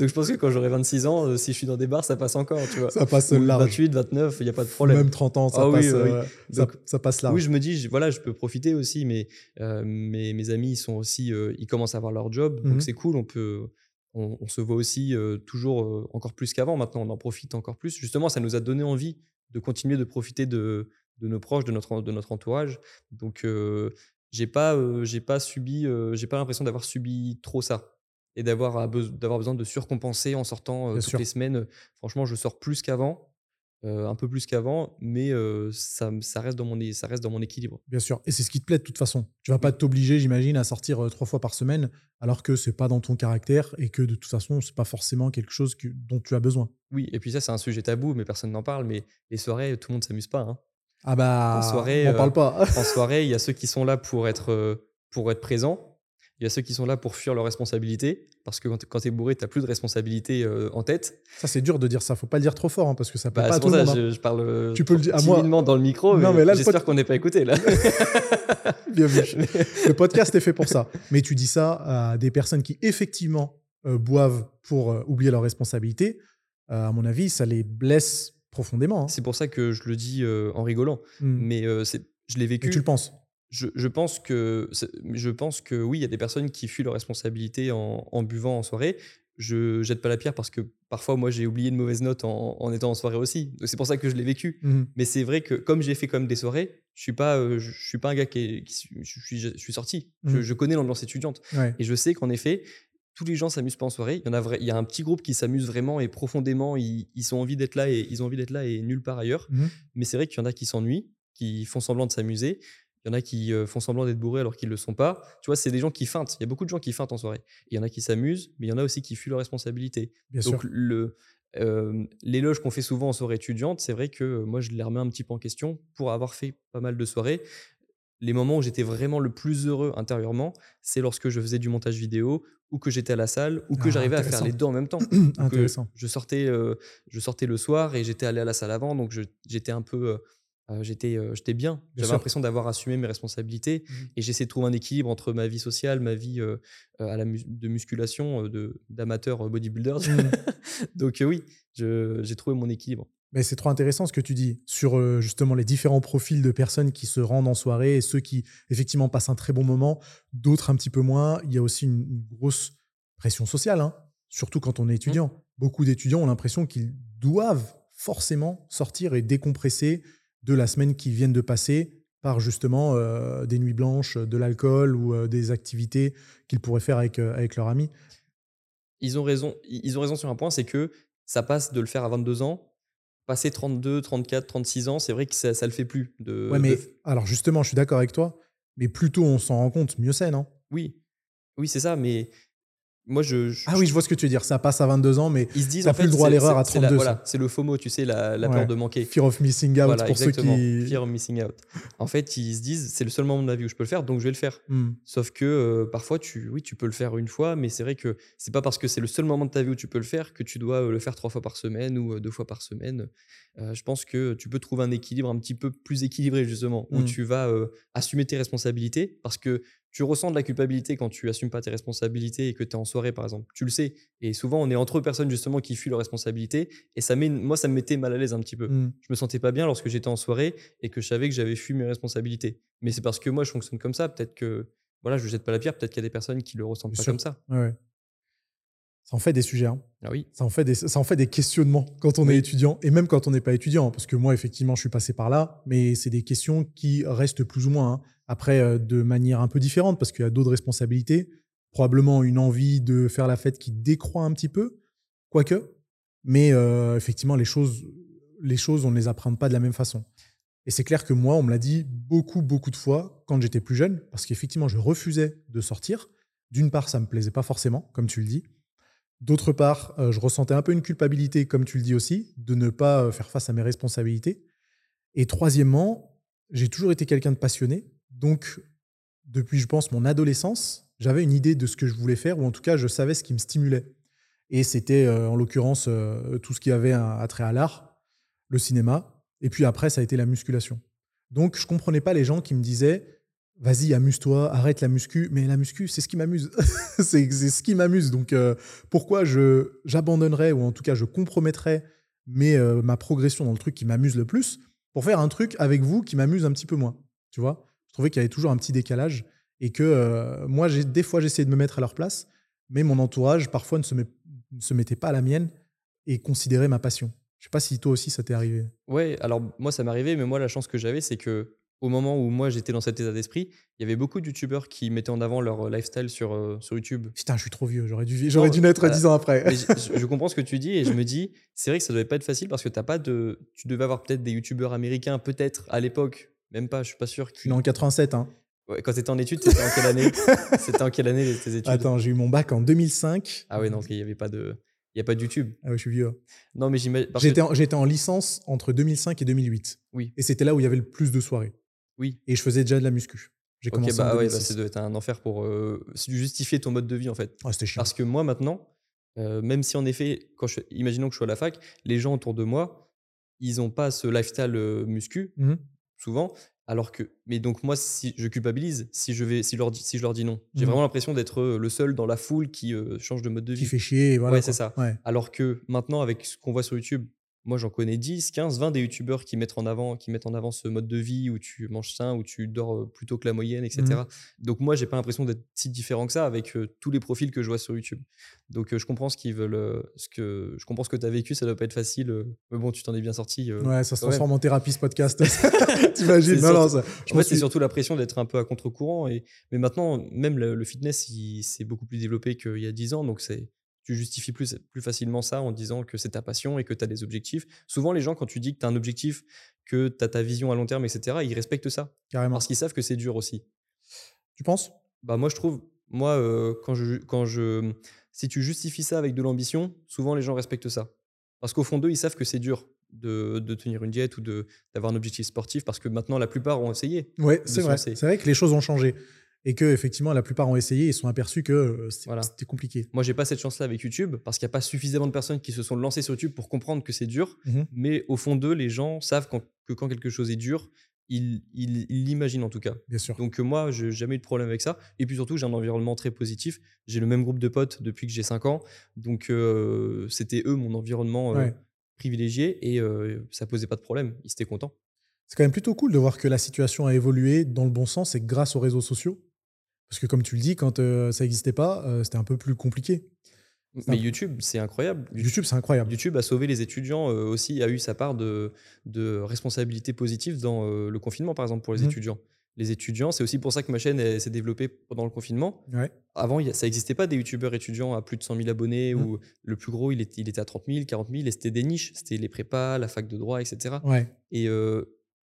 Donc, je pense que quand j'aurai 26 ans, euh, si je suis dans des bars, ça passe encore, tu vois.
Ça passe
Ou
large.
28, 29, il n'y a pas de problème.
Même 30 ans, ça,
Ah
passe,
oui, oui.
euh, ça,
Donc,
ça passe large.
Oui, je me dis, je- voilà, je peux profiter aussi, mais euh, mes, mes amis, ils sont aussi, euh, ils commencent à avoir leur job,
Mhm.
donc c'est cool. On peut, on, on se voit aussi toujours encore plus qu'avant. Maintenant, on en profite encore plus. Justement, ça nous a donné envie de continuer de profiter de, de nos proches, de notre, de notre entourage. Donc, euh, j'ai pas, euh, j'ai pas subi, euh, j'ai pas l'impression d'avoir subi trop ça et d'avoir d'avoir besoin de surcompenser en sortant euh, toutes
sûr.
les semaines. Franchement, je sors plus qu'avant. un peu plus qu'avant, mais ça, ça, reste dans mon, ça reste dans mon équilibre.
Bien sûr. Et c'est ce qui te plaît de toute façon. Tu vas pas t'obliger, j'imagine, à sortir trois fois par semaine, alors que c'est pas dans ton caractère et que de toute façon, c'est pas forcément quelque chose que- dont tu as besoin.
Oui, et puis ça, c'est un sujet tabou, mais personne n'en parle. Mais les soirées, tout le monde s'amuse pas. hein.
Ah bah,
En soirée,
on
euh,
parle pas.
En soirée, il y a ceux qui sont là pour être, euh, pour être présents. Il y a ceux qui sont là pour fuir leurs responsabilités. Parce que quand tu es bourré, tu n'as plus de responsabilités euh, en tête.
Ça, c'est dur de dire ça. Faut pas le dire trop fort, hein, parce que ça plaît
Bah,
pas à tout le monde.
que je, je parle
Tu peux le dire à moi.
dans le micro.
Non,
mais
mais
j'espère
pod-
qu'on n'est pas écouté là.
hein. <laughs> Bien vu. <laughs> le podcast est fait pour ça. Mais tu dis ça à des personnes qui, effectivement, euh, boivent pour euh, oublier leurs responsabilités. À mon avis, ça les blesse profondément. hein.
c'est pour ça que je le dis euh, en rigolant.
Mm.
Mais euh, c'est- je l'ai vécu.
tu le penses?
Je, je pense que je pense que oui, il y a des personnes qui fuient leurs responsabilités en, en buvant en soirée. Je jette pas la pierre parce que parfois moi j'ai oublié une mauvaise note en, en étant en soirée aussi. C'est pour ça que je l'ai vécu.
Mhm.
Mais c'est vrai que comme j'ai fait comme des soirées, je suis pas, euh, je, je suis pas un gars qui, est- qui suis- je suis, je suis sorti. Je, je connais l'ambiance étudiante
Ouais.
et je sais qu'en effet, tous les gens s'amusent pas en soirée. Il y en a, vrai- il y a un petit groupe qui s'amuse vraiment et profondément. Ils, ils ont envie d'être là et ils ont envie d'être là et nulle part ailleurs.
Mhm.
Mais c'est vrai qu'il y en a qui s'ennuient, qui font semblant de s'amuser. Il y en a qui euh, font semblant d'être bourrés alors qu'ils ne le sont pas. Tu vois, c'est des gens qui feintent. Il y a beaucoup de gens qui feintent en soirée. Il y en a qui s'amusent, mais il y en a aussi qui fuient leurs responsabilités.
Bien
Donc,
sûr.
le, euh, l'éloge qu'on fait souvent en soirée étudiante, c'est vrai que euh, moi, je les remets un petit peu en question pour avoir fait pas mal de soirées. Les moments où j'étais vraiment le plus heureux intérieurement, c'est lorsque je faisais du montage vidéo ou que j'étais à la salle ou que
Ah,
j'arrivais à faire les deux en même temps. <clears throat> Que
Intéressant.
je sortais, euh, je sortais le soir et j'étais allé à la salle avant, donc j'étais un peu, euh, euh, j'étais, euh, j'étais bien. J'avais l'impression d'avoir assumé mes responsabilités
Mhm.
et j'essaie de trouver un équilibre entre ma vie sociale, ma vie euh, euh, à la de musculation, euh, de d'amateur euh, bodybuilder.
Mhm. <laughs>
donc euh, oui, j'ai trouvé mon équilibre.
Mais c'est trop intéressant ce que tu dis sur euh, justement les différents profils de personnes qui se rendent en soirée et ceux qui effectivement passent un très bon moment, d'autres un petit peu moins. Il y a aussi une, une grosse pression sociale, hein, surtout quand on est étudiant. Beaucoup d'étudiants ont l'impression qu'ils doivent forcément sortir et décompresser de la semaine qui viennent de passer par justement euh, des nuits blanches, de l'alcool ou euh, des activités qu'ils pourraient faire avec, avec leurs amis.
Ils ont raison. Ils ont raison sur un point, c'est que ça passe de le faire à 22 ans, passer 32, 34, 36 ans, c'est vrai que ça, ça le fait plus. De,
Ouais, mais
de-
alors justement, je suis d'accord avec toi, mais plus tôt on s'en rend compte, mieux c'est, non?
Oui, oui, c'est ça. Mais moi, je, je-
Ah oui, je vois ce que tu veux dire. Ça passe à 22 ans, mais
Ils se disent
T'as
en
plus
fait,
le droit à l'erreur à
c'est- c'est la-
32,
Voilà,
ça.
c'est le FOMO, tu sais, la, la
Ouais.
peur de manquer.
fear of missing out
Voilà,
pour
exactement.
ceux qui.
Fear of missing out. En fait, ils se disent, c'est le seul moment de ma vie où je peux le faire, donc je vais le faire.
Hmm.
Sauf que euh, parfois, tu, oui, tu peux le faire une fois, mais c'est vrai que c'est pas parce que c'est le seul moment de ta vie où tu peux le faire que tu dois euh, le faire trois fois par semaine ou euh, deux fois par semaine. Euh, je pense que tu peux trouver un équilibre un petit peu plus équilibré, justement, où
Mm.
tu vas euh, assumer tes responsabilités parce que tu ressens de la culpabilité quand tu assumes pas tes responsabilités et que tu es en soirée, par exemple. Tu le sais. Et souvent, on est entre personnes, justement, qui fuient leurs responsabilités. Et ça met, moi, ça me mettait mal à l'aise un petit peu
Hmm.
je me sentais pas bien lorsque j'étais en soirée et que je savais que j'avais fui mes responsabilités. Mais c'est parce que moi, je fonctionne comme ça. Peut-être que, voilà, je jette pas la pierre. Peut-être qu'il y a des personnes qui le ressentent
Bien
pas
sûr.
comme ça.
Ouais, ouais. Ça en fait des sujets. hein.
Ah oui.
Ça en, fait des, ça en fait des questionnements quand on
Oui.
est étudiant et même quand on n'est pas étudiant. Parce que moi, effectivement, je suis passé par là, mais c'est des questions qui restent plus ou moins. hein. Après, euh, de manière un peu différente, parce qu'il y a d'autres responsabilités. Probablement une envie de faire la fête qui décroît un petit peu, quoique. Mais euh, effectivement, les choses, les choses, on ne les apprend pas de la même façon. Et c'est clair que moi, on me l'a dit beaucoup, beaucoup de fois quand j'étais plus jeune, parce qu'effectivement, je refusais de sortir. D'une part, ça me plaisait pas forcément, comme tu le dis. D'autre part, euh, je ressentais un peu une culpabilité, comme tu le dis aussi, de ne pas faire face à mes responsabilités. Et troisièmement, j'ai toujours été quelqu'un de passionné. Donc, depuis, je pense, mon adolescence, j'avais une idée de ce que je voulais faire, ou en tout cas, je savais ce qui me stimulait. Et c'était, euh, en l'occurrence, euh, tout ce qui avait un attrait à l'art, le cinéma. Et puis après, ça a été la musculation. Donc, je comprenais pas les gens qui me disaient vas-y, amuse-toi, arrête la muscu. Mais la muscu, c'est ce qui m'amuse. <laughs> c'est ce qui m'amuse. Donc, euh, pourquoi j'abandonnerais ou en tout cas je compromettrais ma progression dans le truc qui m'amuse le plus pour faire un truc avec vous qui m'amuse un petit peu moins Tu vois? Je trouvais qu'il y avait toujours un petit décalage et que euh, moi, des fois, j'essayais de me mettre à leur place, mais mon entourage parfois ne se, ne se mettait pas à la mienne et considérait ma passion. Je sais pas si toi aussi ça t'est arrivé.
Ouais, alors moi ça m'est arrivé, mais moi la chance que j'avais, c'est que au moment où moi j'étais dans cet état d'esprit, il y avait beaucoup de youtubeurs qui mettaient en avant leur euh, lifestyle sur, euh, sur YouTube.
Putain, je suis trop vieux, j'aurais dû, j'aurais dû naître dix ans après. <laughs>
je, comprends ce que tu dis et je me dis, c'est vrai que ça devait pas être facile parce que t'as pas de. Tu devais avoir peut-être des youtubeurs américains, peut-être à l'époque, même pas, je suis pas sûr.
Je suis en 87, hein.
Ouais, quand t'étais en études, c'était en quelle année <laughs> C'était en quelle année tes études?
Attends, j'ai eu mon bac en 2005.
Ah ouais, non, il n'y avait pas de. Il a pas de YouTube.
Ah ouais, je suis vieux.
Non, mais j'imagine.
J'étais en, en, licence entre 2005 et 2008.
Oui.
Et c'était là où il y avait le plus de soirées.
Oui.
Et je faisais déjà de la muscu.
J'ai commencé bah, ouais, bah, être un enfer pour euh, justifier ton mode de vie en fait.
Ah, c'était chiant.
Parce que moi maintenant, euh, même si en effet, quand je, imaginons que je suis à la fac, les gens autour de moi, ils n'ont pas ce lifestyle euh, muscu, mmh souvent. Alors que, mais donc moi, si je culpabilise si je vais, si, leur, si je leur dis non. J'ai mmh vraiment l'impression d'être le seul dans la foule qui change de mode de vie.
Qui fait chier, voilà.
Ouais, c'est ça. Alors que maintenant, avec ce qu'on voit sur YouTube, moi, j'en connais 10, 15, 20 des youtubeurs qui mettent en avant, qui mettent en avant ce mode de vie où tu manges sain, où tu dors plutôt que la moyenne, etc. Mmh. Donc moi, j'ai pas l'impression d'être si différent que ça avec tous les profils que je vois sur YouTube. Donc je comprends ce qu'ils veulent, ce que je comprends ce que tu as vécu, ça doit pas être facile. mais bon, tu t'en es bien sorti.
ouais, ça se transforme en thérapie ce podcast. <laughs> <laughs> T'imagines?
Non, non, ça, je pense c'est surtout la pression d'être un peu à contre-courant. Et mais maintenant, même le, le fitness, c'est beaucoup plus développé qu'il y a 10 ans, donc c'est tu justifies plus, plus facilement ça en disant que c'est ta passion et que tu as des objectifs. Souvent, les gens, quand tu dis que tu as un objectif, que tu as ta vision à long terme, etc., ils respectent ça.
Carrément.
Parce qu'ils savent que c'est dur aussi.
Tu penses?
Bah moi, je trouve, moi, euh, quand, je, quand je. Si tu justifies ça avec de l'ambition, souvent les gens respectent ça. Parce qu'au fond d'eux, ils savent que c'est dur de, de, tenir une diète ou d'avoir un objectif sportif parce que maintenant, la plupart ont essayé.
Oui, c'est vrai. C'est vrai que les choses ont changé et que effectivement la plupart ont essayé et sont aperçus que euh, c'était compliqué.
Moi, j'ai pas cette chance-là avec YouTube parce qu'il n'y a pas suffisamment de personnes qui se sont lancées sur YouTube pour comprendre que c'est dur. Mmh Mais au fond d'eux, les gens savent que quand quelque chose est dur, ils l'imaginent en tout cas.
Bien sûr.
Donc euh, moi, je n'ai jamais eu de problème avec ça. Et puis surtout, j'ai un environnement très positif. J'ai le même groupe de potes depuis que j'ai 5 ans. Donc euh, c'était eux mon environnement privilégié et ça posait pas de problème. Ils étaient contents.
C'est quand même plutôt cool de voir que la situation a évolué dans le bon sens et grâce aux réseaux sociaux. Parce que comme tu le dis, quand euh, ça n'existait pas, euh, c'était un peu plus compliqué.
Mais YouTube, c'est incroyable.
YouTube, c'est incroyable.
YouTube a sauvé les étudiants euh, aussi, a eu sa part de, de responsabilité positive dans le confinement, par exemple, pour les mmh. étudiants. Les étudiants, c'est aussi pour ça que ma chaîne s'est développée pendant le confinement. Avant, ça n'existait pas des youtubeurs étudiants à plus de 100 000 abonnés, mmh. ou le plus gros, il était, il était à 30 000, 40 000, et c'était des niches. C'était les prépas, la fac de droit, etc.
Ouais.
Et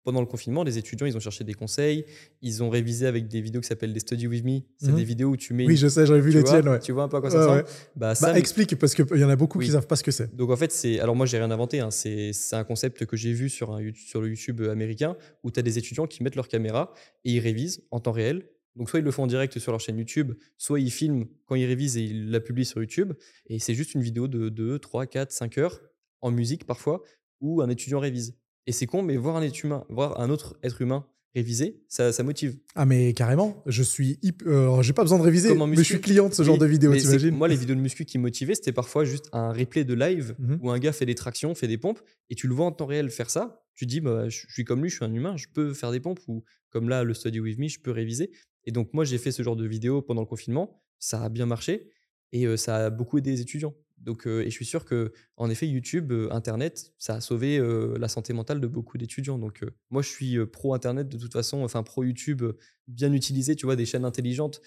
pendant le confinement, les étudiants, ils ont cherché des conseils, ils ont révisé avec des vidéos qui s'appellent des Study With Me. C'est des mhm. vidéos où tu mets.
Oui, je sais, j'avais vu les tiennes. Ouais.
Tu vois un peu à quoi ça ressemble?
bah, bah, Explique, parce qu'il y en a beaucoup qui ne savent pas ce que c'est.
Donc en fait, c'est. Alors moi, j'ai rien inventé. Hein. C'est un concept que j'ai vu sur, un, sur le YouTube américain où tu as des étudiants qui mettent leur caméra et ils révisent en temps réel. Donc soit ils le font en direct sur leur chaîne YouTube, soit ils filment quand ils révisent et ils la publient sur YouTube. Et c'est juste une vidéo de 2, 3, 4, 5 heures en musique parfois où un étudiant révise. Et c'est con, mais voir un être humain, voir un autre être humain réviser, ça, ça motive.
Ah mais carrément, je suis euh, j'ai pas besoin de réviser, mais je suis client de ce genre de vidéos, t'imagines
Moi, les vidéos de muscu qui me motivaient, c'était parfois juste un replay de live mmh où un gars fait des tractions, fait des pompes, et tu le vois en temps réel faire ça. Tu dis, bah, je suis comme lui, je suis un humain, je peux faire des pompes, ou comme là, le study with me, je peux réviser. Et donc moi, j'ai fait ce genre de vidéos pendant le confinement, ça a bien marché, et euh, ça a beaucoup aidé les étudiants. Donc, et je suis sûr que, en effet, YouTube, Internet, ça a sauvé la santé mentale de beaucoup d'étudiants. Donc, moi, je suis pro Internet de toute façon, enfin pro YouTube, bien utilisé. Tu vois, des chaînes intelligentes.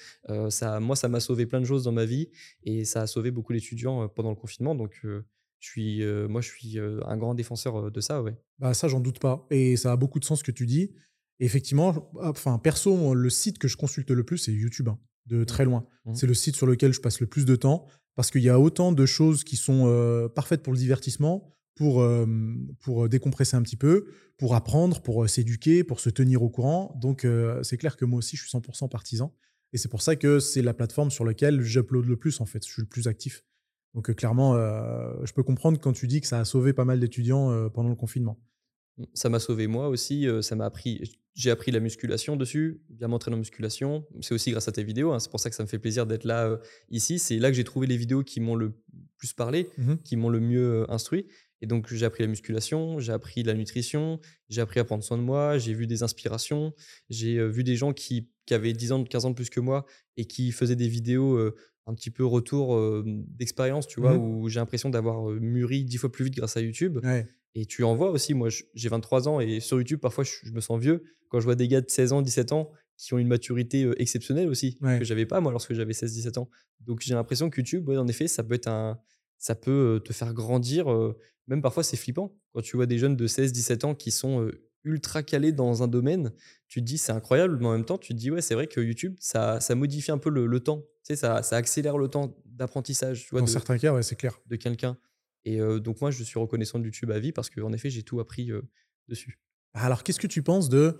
ça, moi, ça m'a sauvé plein de choses dans ma vie et ça a sauvé beaucoup d'étudiants pendant le confinement. Donc, je suis, moi, je suis un grand défenseur de ça, ouais.
Bah ça, j'en doute pas. Et ça a beaucoup de sens ce que tu dis. effectivement, enfin, perso, le site que je consulte le plus, c'est YouTube, hein, de mmh. très loin. Mmh. C'est le site sur lequel je passe le plus de temps parce qu'il y a autant de choses qui sont euh, parfaites pour le divertissement, pour, euh, pour décompresser un petit peu, pour apprendre, pour euh, s'éduquer, pour se tenir au courant. Donc, c'est clair que moi aussi, je suis 100% partisan. Et c'est pour ça que c'est la plateforme sur laquelle j'upload le plus, en fait. Je suis le plus actif. Donc, clairement, je peux comprendre quand tu dis que ça a sauvé pas mal d'étudiants pendant le confinement.
Ça m'a sauvé moi aussi. euh, ça m'a appris. J'ai appris la musculation dessus, bien m'entraîner en musculation. C'est aussi grâce à tes vidéos. hein, C'est pour ça que ça me fait plaisir d'être là euh, ici. C'est là que j'ai trouvé les vidéos qui m'ont le plus parlé,
Mhm.
qui m'ont le mieux euh, instruit. Et donc j'ai appris la musculation, j'ai appris la nutrition, j'ai appris à prendre soin de moi, j'ai vu des inspirations, j'ai vu des gens qui, qui avaient 10 ans, 15 ans de plus que moi et qui faisaient des vidéos euh, un petit peu retour euh, d'expérience, tu vois,
Mhm.
où j'ai l'impression d'avoir mûri 10 fois plus vite grâce à YouTube.
Ouais.
Et tu en vois aussi, moi j'ai 23 ans et sur YouTube, parfois je, je me sens vieux quand je vois des gars de 16 ans, 17 ans qui ont une maturité euh, exceptionnelle aussi,
Ouais.
que j'avais pas moi lorsque j'avais 16-17 ans. Donc j'ai l'impression que YouTube, ouais, en effet, ça peut être un, ça peut euh, te faire grandir. euh, même parfois c'est flippant quand tu vois des jeunes de 16-17 ans qui sont ultra calés dans un domaine. Tu te dis c'est incroyable, mais en même temps tu te dis ouais c'est vrai que YouTube ça, ça modifie un peu le, le temps. Tu sais, ça, ça accélère le temps d'apprentissage.
Dans
de-
certains cas, ouais, c'est clair.
de quelqu'un. Et euh, donc moi, je suis reconnaissant de YouTube à vie parce qu'en effet, j'ai tout appris euh, dessus.
Alors, qu'est-ce que tu penses de.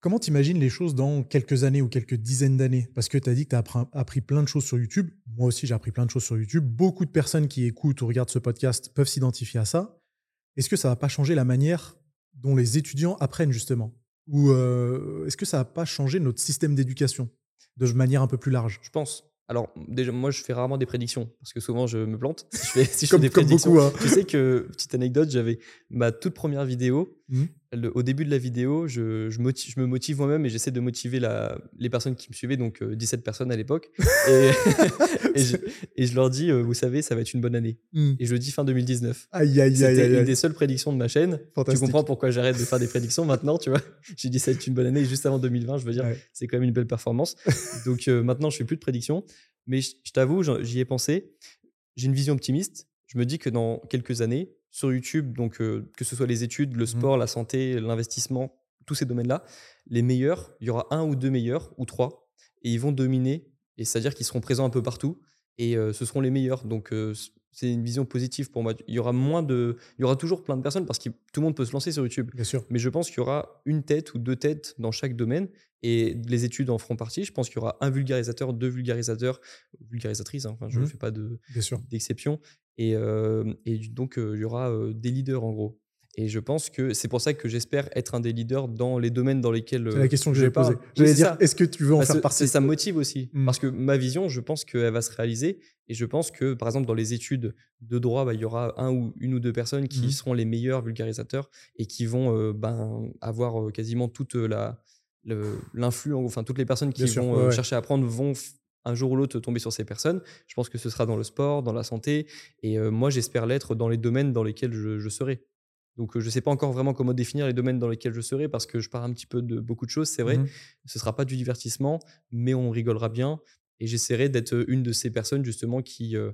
Comment t'imagines les choses dans quelques années ou quelques dizaines d'années? Parce que tu as dit que tu as appris plein de choses sur YouTube. Moi aussi, j'ai appris plein de choses sur YouTube. Beaucoup de personnes qui écoutent ou regardent ce podcast peuvent s'identifier à ça. Est-ce que ça va pas changer la manière dont les étudiants apprennent, justement? Ou euh, est-ce que ça va pas changer notre système d'éducation de manière un peu plus large?
Je pense. Alors déjà, moi, je fais rarement des prédictions parce que souvent, je me plante. Si je fais, si je fais
Comme-
des
comme
prédictions.
beaucoup, hein.
Tu sais que, petite anecdote, j'avais ma toute première vidéo. Le- au début de la vidéo, je, je, motive- je me motive moi-même et j'essaie de motiver la, les personnes qui me suivaient, donc euh, 17 personnes à l'époque. <laughs> Et, <laughs> et, je, et je leur dis, euh, vous savez, ça va être une bonne année.
Hmm.
Et je le dis fin 2019.
Aïe, aïe, aïe,
C'était
aïe,
une des seules prédictions de ma chaîne. Tu comprends pourquoi j'arrête de faire des prédictions maintenant, tu vois? <laughs> J'ai dit ça va être une bonne année juste avant 2020, je veux dire,
Ouais.
c'est quand même une belle performance. Donc euh, maintenant, je fais plus de prédictions, mais je, je t'avoue, j'y ai pensé. J'ai une vision optimiste. Je me dis que dans quelques années, sur YouTube, donc euh, que ce soit les études, le sport, la santé, l'investissement, tous ces domaines-là, les meilleurs, il y aura un ou deux meilleurs ou trois, et ils vont dominer. Et c'est-à-dire qu'ils seront présents un peu partout, et euh, ce seront les meilleurs. Donc euh, c'est une vision positive pour moi. Il y aura moins de, il y aura toujours plein de personnes parce que tout le monde peut se lancer sur YouTube.
Bien sûr.
Mais je pense qu'il y aura une tête ou deux têtes dans chaque domaine et les études en feront partie. Je pense qu'il y aura un vulgarisateur, deux vulgarisateurs, vulgarisatrices, hein, enfin, je ne
Mhm.
fais pas de- d'exception. Et, euh, et donc, euh, il y aura euh, des leaders en gros. Et je pense que c'est pour ça que j'espère être un des leaders dans les domaines dans lesquels.
C'est
euh,
la question que
parle.
poser.
Oui,
J'allais dire, est-ce que tu veux en
Parce
faire
que
partie
Ça me motive aussi.
Mm.
Parce que ma vision, je pense qu'elle va se réaliser. Et je pense que, par exemple, dans les études de droit, bah, il y aura un ou une ou deux personnes qui
Mhm.
seront les meilleurs vulgarisateurs et qui vont euh, ben, avoir euh, quasiment toute la l'influx, enfin toutes les personnes qui
Bien
vont euh,
ouais.
chercher à apprendre vont un jour ou l'autre tomber sur ces personnes. Je pense que ce sera dans le sport, dans la santé. Et euh, moi, j'espère l'être dans les domaines dans lesquels je, je serai. Donc, euh, je ne sais pas encore vraiment comment définir les domaines dans lesquels je serai parce que je pars un petit peu de beaucoup de choses, c'est vrai.
Mhm.
Ce sera pas du divertissement, mais on rigolera bien. Et j'essaierai d'être une de ces personnes, justement, qui, euh,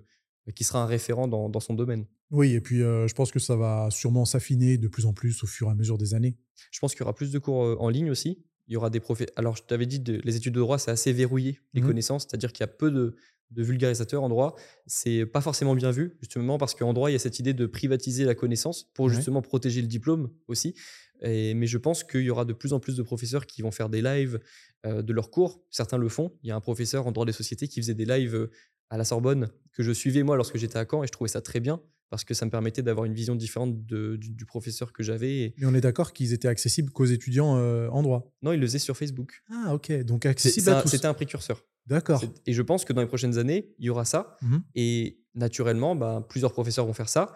qui sera un référent dans, dans son domaine.
Oui, et puis euh, je pense que ça va sûrement s'affiner de plus en plus au fur et à mesure des années.
Je pense qu'il y aura plus de cours euh, en ligne aussi. Il y aura des profs. Alors, je t'avais dit, de- les études de droit, c'est assez verrouillé, les
Mhm.
connaissances. C'est-à-dire qu'il y a peu de, de vulgarisateurs en droit. C'est pas forcément bien vu, justement, parce qu'en droit, il y a cette idée de privatiser la connaissance pour
Ouais.
justement protéger le diplôme aussi. Et- mais je pense qu'il y aura de plus en plus de professeurs qui vont faire des lives euh, de leurs cours. Certains le font. Il y a un professeur en droit des sociétés qui faisait des lives euh, à la Sorbonne que je suivais moi lorsque j'étais à Caen et je trouvais ça très bien parce que ça me permettait d'avoir une vision différente de- du, du professeur que j'avais.
Mais on est d'accord qu'ils étaient accessibles qu'aux étudiants euh, en droit.
Non, il le faisait sur Facebook.
Ah, ok. Donc accessible à tous.
C'était un précurseur.
D'accord.
Et je pense que dans les prochaines années, il y aura ça.
Mhm.
Et naturellement, ben, plusieurs professeurs vont faire ça.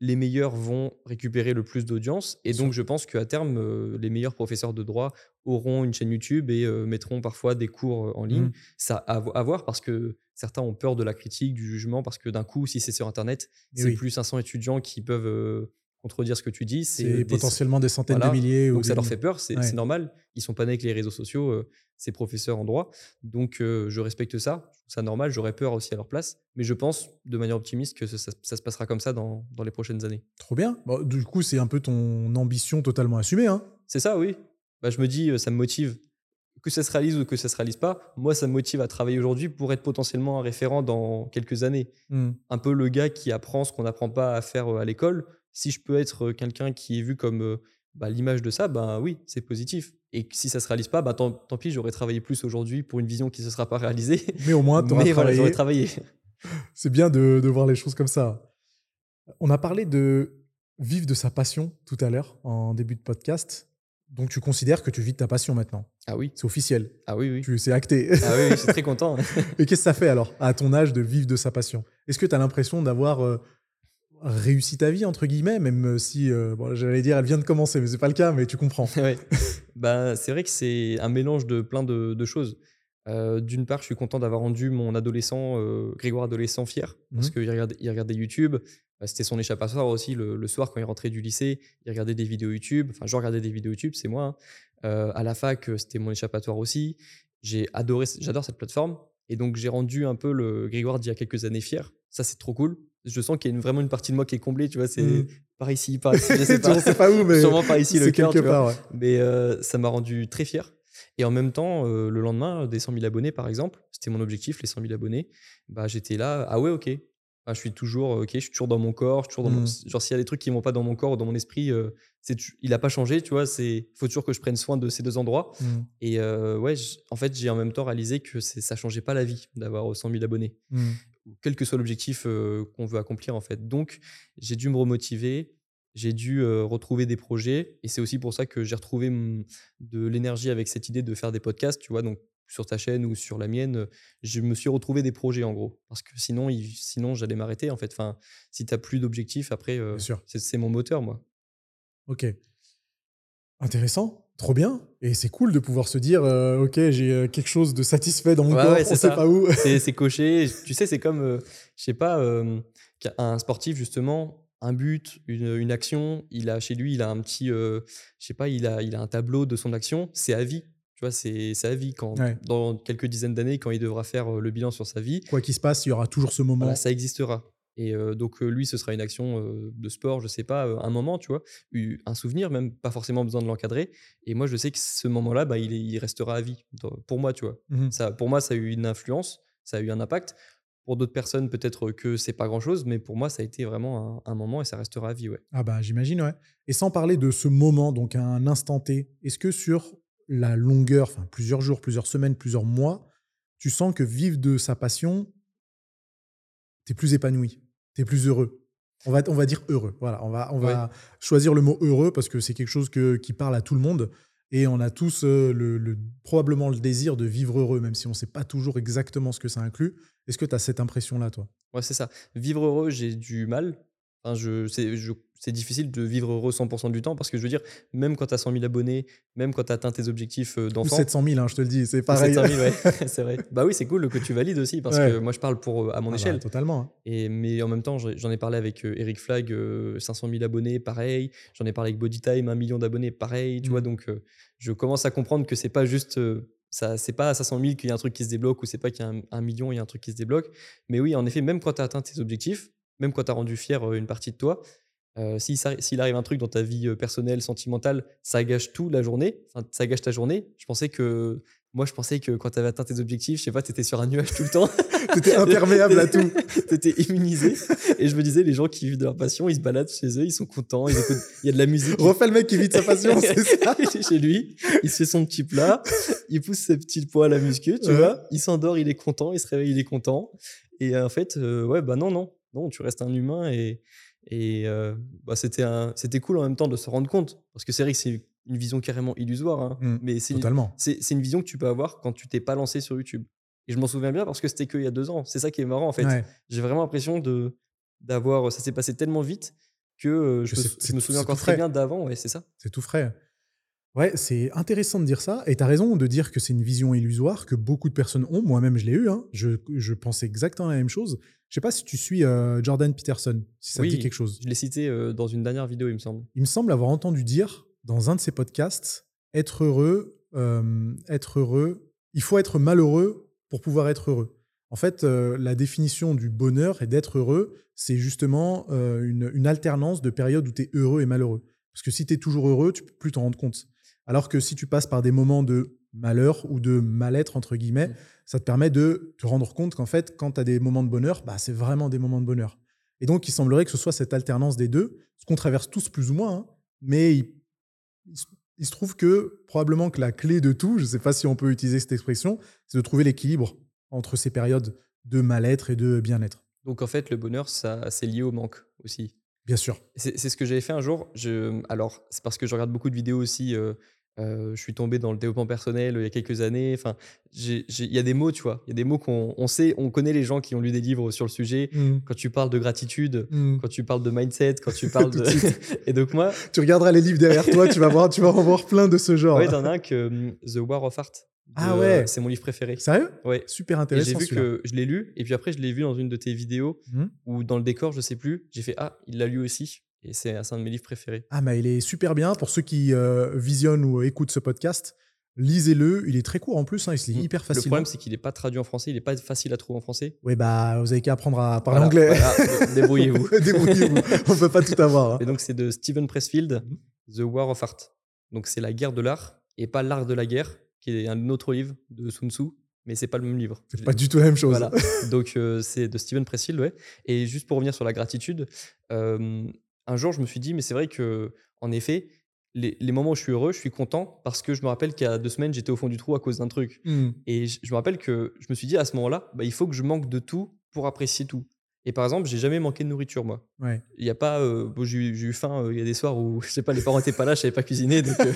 Les meilleurs vont récupérer le plus d'audience. Et donc, je pense qu'à terme, euh, les meilleurs professeurs de droit auront une chaîne YouTube et euh, mettront parfois des cours en ligne.
Mhm.
Ça à, à voir parce que certains ont peur de la critique, du jugement, parce que d'un coup, si c'est sur Internet, c'est
oui.
plus 500 étudiants qui peuvent euh, contredire ce que tu dis.
C'est
euh,
potentiellement des centaines
voilà.
de milliers. ou
donc ça leur fait peur, c'est
Ouais.
normal. Ils sont pas nés avec les réseaux sociaux, euh, ces professeurs en droit. Donc euh, je respecte ça, je trouve ça normal, j'aurais peur aussi à leur place. Mais je pense de manière optimiste que ça, ça- ça se passera comme ça dans, dans les prochaines années.
Trop bien. Bon, du coup, c'est un peu ton ambition totalement assumée. Hein
C'est ça, oui. Bah, je me dis, euh, ça me motive. Que ça se réalise ou que ça se réalise pas, moi, ça me motive à travailler aujourd'hui pour être potentiellement un référent dans quelques années.
Hmm.
un peu le gars qui apprend ce qu'on n'apprend pas à faire à l'école. Si je peux être quelqu'un qui est vu comme bah, l'image de ça, ben oui, c'est positif. Et si ça se réalise pas, bah, tant, tant pis, j'aurais travaillé plus aujourd'hui pour une vision qui ne se sera pas réalisée.
Mais au moins, <laughs>
Mais voilà,
travaillé.
j'aurais travaillé. <laughs>
C'est bien de, de voir les choses comme ça. On a parlé de vivre de sa passion tout à l'heure, en début de podcast. Donc, tu considères que tu vis de ta passion maintenant?
Ah oui.
C'est officiel.
Ah oui, oui.
C'est acté.
Ah oui, je suis très content. <laughs>
Et qu'est-ce que ça fait alors, à ton âge, de vivre de sa passion? Est-ce que tu as l'impression d'avoir euh, réussi ta vie, entre guillemets, même si, euh, bon, j'allais dire, elle vient de commencer, mais c'est pas le cas, mais tu comprends. <laughs>
ouais. bah, c'est vrai que c'est un mélange de plein de, de choses. Euh, D'une part, je suis content d'avoir rendu mon adolescent, euh, Grégoire adolescent, fier, parce
Mhm.
qu'il regardait, il regardait YouTube. Bah, C'était son échappatoire aussi le, le soir quand il rentrait du lycée. Il regardait des vidéos YouTube. Enfin, je regardais des vidéos YouTube, c'est moi. hein. Euh, à la fac, euh, c'était mon échappatoire aussi. J'ai adoré, j'adore cette plateforme. Et donc, j'ai rendu un peu le Grégoire d'il y a quelques années fier. Ça, c'est trop cool. Je sens qu'il y a une- vraiment une partie de moi qui est comblée. Tu vois, c'est
Mhm.
par ici, par ici, je sais <laughs> pas.
pas où, mais
Sûrement par ici le cœur.
ouais.
Mais euh, ça m'a rendu très fier. Et en même temps, euh, le lendemain, des 100 000 abonnés, par exemple, c'était mon objectif, les 100 000 abonnés. Bah, j'étais là, ah ouais, ok. Bah, je suis toujours, ok, je suis toujours dans mon corps. Je suis toujours dans mon-
Mm.
Genre, s'il y a des trucs qui vont pas dans mon corps ou dans mon esprit, euh, c'est il a pas changé, tu vois. C'est faut toujours que je prenne soin de ces deux endroits.
Mm.
Et euh, ouais, en fait, j'ai en même temps réalisé que ça changeait pas la vie d'avoir 100 000 abonnés
Mm.
Quel que soit l'objectif euh, qu'on veut accomplir en fait. Donc j'ai dû me remotiver, j'ai dû euh, retrouver des projets et c'est aussi pour ça que j'ai retrouvé de l'énergie avec cette idée de faire des podcasts, tu vois, donc sur ta chaîne ou sur la mienne, je me suis retrouvé des projets en gros parce que sinon il- sinon j'allais m'arrêter en fait. Enfin, si tu plus d'objectifs après euh, c'est mon moteur moi.
Ok. Intéressant, trop bien. Et c'est cool de pouvoir se dire, euh, ok, j'ai euh, quelque chose de satisfait dans mon
Ouais,
corps,
ouais,
on
c'est
sait
ça.
pas où.
c'est <laughs> coché. Tu sais, c'est comme, euh, je sais pas, euh, un sportif, justement, un but, une, une action, il a chez lui, il a un petit, euh, je sais pas, il a, il a un tableau de son action, c'est à vie. Tu vois, c'est à vie. Quand,
Ouais.
Dans quelques dizaines d'années, quand il devra faire le bilan sur sa vie,
Quoi qu'il se passe, il y aura toujours ce moment.
voilà, ça existera. Et euh, donc, euh, lui, ce sera une action euh, de sport, je sais pas, un moment, tu vois, un souvenir, même pas forcément besoin de l'encadrer. Et moi, je sais que ce moment-là, bah, il, est- il restera à vie, pour moi, tu vois.
Mhm.
Ça, pour moi, ça a eu une influence, ça a eu un impact. Pour d'autres personnes, peut-être que c'est pas grand-chose, mais pour moi, ça a été vraiment un, un moment et ça restera à vie, ouais.
Ah bah j'imagine, ouais. Et sans parler de ce moment, donc un instant T, est-ce que sur la longueur, enfin plusieurs jours, plusieurs semaines, plusieurs mois, tu sens que vivre de sa passion, t'es plus épanoui, plus heureux on va, on va dire heureux. Voilà, on va, on va choisir le mot heureux parce que c'est quelque chose que, qui parle à tout le monde. Et on a tous euh, le, le- probablement le désir de vivre heureux, même si on ne sait pas toujours exactement ce que ça inclut. Est-ce que tu as cette impression-là, toi?
Ouais, c'est ça. Vivre heureux, j'ai du mal. Enfin, je, je- c'est difficile de vivre heureux 100% du temps parce que je veux dire, même quand tu as 100 000 abonnés, même quand tu as atteint tes objectifs euh, d'enfant,
700 000, hein, je te le dis, c'est pareil.
700 000, ouais, <laughs> <laughs> c'est vrai. Bah oui, c'est cool que tu valides aussi parce
Ouais.
que moi, je parle pour, euh, à mon
Ah bah,
échelle.
totalement. hein.
Et, mais en même temps, j'en ai parlé avec euh, Eric Flag, euh, 500 000 abonnés, pareil. J'en ai parlé avec Bodytime, 1 million d'abonnés, pareil. Tu
Mm.
vois, donc euh, je commence à comprendre que c'est pas juste. ça, c'est pas à 500 000 qu'il y a un truc qui se débloque ou c'est pas qu'il y a un, un million, il y a un truc qui se débloque. Mais oui, en effet, même quand tu as atteint tes objectifs, même quand tu as rendu fier une partie de toi, euh, s'il arrive un truc dans ta vie euh, personnelle, sentimentale, ça gâche tout la journée, enfin, ça gâche ta journée. Je pensais que. Moi, je pensais que quand tu avais atteint tes objectifs, je sais pas, tu étais sur un nuage tout le temps. <laughs>
T'étais imperméable à tout. <laughs>
T'étais immunisé. Et je me disais, les gens qui vivent de leur passion, ils se baladent chez eux, ils sont contents, ils écoutent, il y a de la musique.
Refais le mec qui vit de sa passion, <laughs> c'est ça
chez lui, il se fait son petit plat, il pousse ses petits poids à la muscu, tu
Ouais.
vois. Il s'endort, il est content, il se réveille, il est content. Et euh, en fait, euh, ouais, bah non, non, non, tu restes un humain et, et euh, bah, c'était un- c'était cool en même temps de se rendre compte. Parce que c'est vrai que c'est une vision carrément illusoire, hein,
Mm,
mais c'est une-
Totalement.
c'est une vision que tu peux avoir quand tu t'es pas lancé sur YouTube. Et je m'en souviens bien parce que c'était qu'il y a deux ans. C'est ça qui est marrant en fait.
Ouais.
J'ai vraiment l'impression de d'avoir. Ça s'est passé tellement vite que euh, je, me, je me souviens encore très bien d'avant. Ouais, c'est ça.
C'est tout frais. Ouais, c'est intéressant de dire ça. Et tu as raison de dire que c'est une vision illusoire que beaucoup de personnes ont. Moi-même, je l'ai eu. hein. Je, je pensais exactement la même chose. Je sais pas si tu suis euh, Jordan Peterson, si ça te dit
Oui.
quelque chose.
Je l'ai cité euh, dans une dernière vidéo, il me semble.
Il me semble avoir entendu dire dans un de ses podcasts être heureux, euh, être heureux, il faut être malheureux pour pouvoir être heureux. En fait, la définition du bonheur et d'être heureux, c'est justement une, une alternance de périodes où tu es heureux et malheureux. Parce que si tu es toujours heureux, tu peux plus t'en rendre compte. Alors que si tu passes par des moments de malheur ou de mal-être, entre guillemets, ça te permet de te rendre compte qu'en fait, quand tu as des moments de bonheur, bah, c'est vraiment des moments de bonheur. Et donc, il semblerait que ce soit cette alternance des deux, ce qu'on traverse tous plus ou moins, hein, mais il, se- il se trouve que probablement que la clé de tout, je ne sais pas si on peut utiliser cette expression, c'est de trouver l'équilibre entre ces périodes de mal-être et de bien-être.
Donc en fait, le bonheur, ça, c'est lié au manque aussi.
Bien sûr.
C'est c'est ce que j'avais fait un jour. Je, alors, c'est parce que je regarde beaucoup de vidéos aussi. euh, euh, je suis tombé dans le développement personnel euh, il y a quelques années. Enfin, il y a des mots, tu vois. Il y a des mots qu'on on sait, on connaît les gens qui ont lu des livres sur le sujet.
Mm.
Quand tu parles de gratitude,
Mm.
quand tu parles de mindset, quand tu <laughs> parles de. <laughs> Et donc, moi,
Tu regarderas les livres derrière toi, tu vas voir, tu vas en voir plein de ce genre.
ouais, t'en as un que hum, The War of Art. de-
Ah ouais.
C'est mon livre préféré.
Sérieux?
Ouais.
Super intéressant.
j'ai vu que je l'ai lu, et puis après, je l'ai vu dans une de tes vidéos,
Mhm.
ou dans le décor, je sais plus. J'ai fait Ah, il l'a lu aussi. Et c'est un de mes livres préférés.
Ah, mais il est super bien. Pour ceux qui euh, visionnent ou écoutent ce podcast, lisez-le. Il est très court en plus. hein, il se lit
Mm.
hyper
Le
facilement.
problème, c'est qu'il n'est pas traduit en français, il n'est pas facile à trouver en français.
Oui, bah, vous avez qu'à apprendre à parler
Voilà,
anglais.
voilà, <laughs> débrouillez-vous. <laughs>
Débrouillez-vous. On peut pas tout avoir. hein.
Et donc, c'est de Steven Pressfield,
Mhm.
The War of Art. Donc, c'est la guerre de l'art et pas l'art de la guerre, qui est un autre livre de Sun Tzu, mais c'est pas le même livre.
C'est pas du tout la même chose.
Voilà. <laughs> Donc, euh, c'est de Steven Pressfield, ouais. Et juste pour revenir sur la gratitude, euh, un jour, je me suis dit, mais c'est vrai que, en effet, les, les moments où je suis heureux, je suis content parce que je me rappelle qu'il y a deux semaines, j'étais au fond du trou à cause d'un truc.
Mm.
Et je, je me rappelle que je me suis dit à ce moment-là, bah, il faut que je manque de tout pour apprécier tout. Et par exemple, j'ai jamais manqué de nourriture, moi.
Ouais.
Il y a pas, euh, bon, j'ai eu- faim. euh, Il y a des soirs où <laughs> je sais pas, les parents étaient pas là, je savais pas cuisiner, donc euh,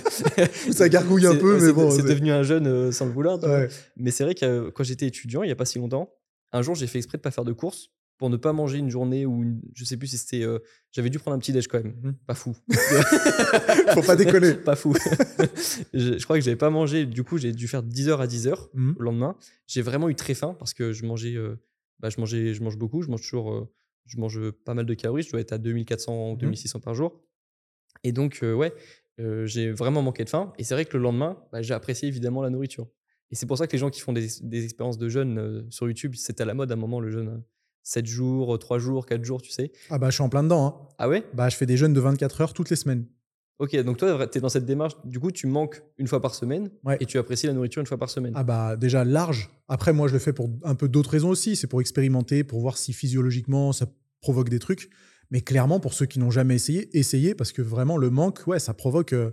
<laughs>
Ça <laughs> gargouille un peu,
c'est-
mais bon.
C'est devenu un jeune sans le vouloir.
Ouais.
Mais c'est vrai que quand j'étais étudiant, il y a pas si longtemps, un jour j'ai fait exprès de pas faire de courses pour ne pas manger une journée ou une- je sais plus si c'était, euh, j'avais dû prendre un petit déj quand même.
Mhm.
Pas fou. <laughs>
Faut pas déconner.
pas fou. <laughs> je, je crois que j'avais pas mangé. Du coup, j'ai dû faire 10h à 10h
Mm.
le lendemain. J'ai vraiment eu très faim parce que je mangeais, euh, bah, je mangeais, je mange beaucoup. Je mange toujours, euh, je mange pas mal de calories. Je dois être à 2400 ou
Mhm.
2600 par jour. Et donc, ouais, j'ai vraiment manqué de faim. Et c'est vrai que le lendemain, bah, j'ai apprécié évidemment la nourriture. Et c'est pour ça que les gens qui font des, des expériences de jeûne sur YouTube, c'était à la mode à un moment le jeûne. Euh, 7 jours, 3 jours, 4 jours, tu sais.
Ah, bah, je suis en plein dedans. hein.
Ah ouais?
Bah, je fais des jeûnes de 24 heures toutes les semaines.
Ok, donc toi, tu es dans cette démarche. Du coup, tu manques une fois par semaine
Ouais.
et tu apprécies la nourriture une fois par semaine.
Ah bah déjà large. Après moi je le fais pour un peu d'autres raisons aussi. C'est pour expérimenter, pour voir si physiologiquement ça provoque des trucs. Mais clairement pour ceux qui n'ont jamais essayé, essayez parce que vraiment le manque, ouais, ça provoque euh,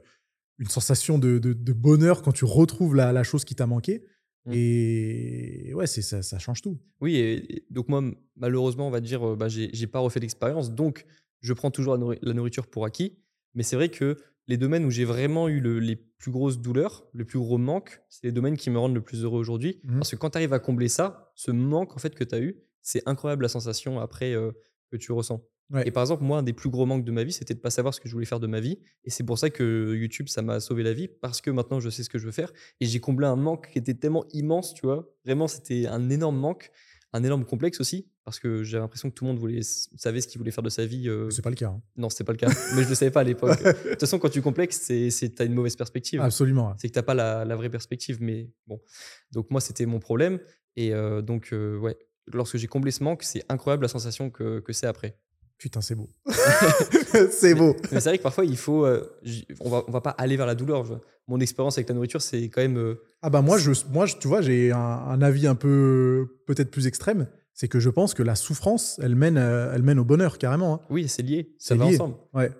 une sensation de, de- de bonheur quand tu retrouves la, la chose qui t'a manqué.
Mm.
Et ouais, c'est ça, ça change tout.
Oui, et, et donc moi, malheureusement, on va dire, bah, j'ai pas refait l'expérience, donc je prends toujours la, nourri- la nourriture pour acquis. Mais c'est vrai que les domaines où j'ai vraiment eu le- les plus grosses douleurs, le plus gros manque, c'est les domaines qui me rendent le plus heureux aujourd'hui.
Mhm.
Parce que quand tu arrives à combler ça, ce manque en fait que tu as eu, c'est incroyable la sensation après euh, que tu ressens.
Ouais.
Et par exemple, moi, un des plus gros manques de ma vie, c'était de pas savoir ce que je voulais faire de ma vie. Et c'est pour ça que YouTube, ça m'a sauvé la vie, parce que maintenant, je sais ce que je veux faire. Et j'ai comblé un manque qui était tellement immense, tu vois. Vraiment, c'était un énorme manque, un énorme complexe aussi, parce que j'avais l'impression que tout le monde voulait, savait ce qu'il voulait faire de sa vie. euh,
C'est pas le cas. hein.
Non, c'était pas le cas, mais je le savais pas à l'époque. <laughs> De toute façon, quand tu complexes, c'est, t'as une mauvaise perspective.
Absolument.
C'est que t'as pas la, la vraie perspective. Mais bon, donc moi, c'était mon problème. Et euh, donc, euh, ouais, lorsque j'ai comblé ce manque, c'est incroyable la sensation que, que c'est après.
Putain, c'est beau. <laughs> c'est beau.
Mais c'est vrai que parfois, il faut. euh, on, va, on va pas aller vers la douleur. je- Mon expérience avec la nourriture, c'est quand même. euh,
Ah bah moi, je, moi je- tu vois, j'ai un, un avis un peu peut-être plus extrême. C'est que je pense que la souffrance, elle mène, euh, elle mène au bonheur carrément. hein.
oui, c'est lié. Ça va
lié.
ensemble.
Ouais.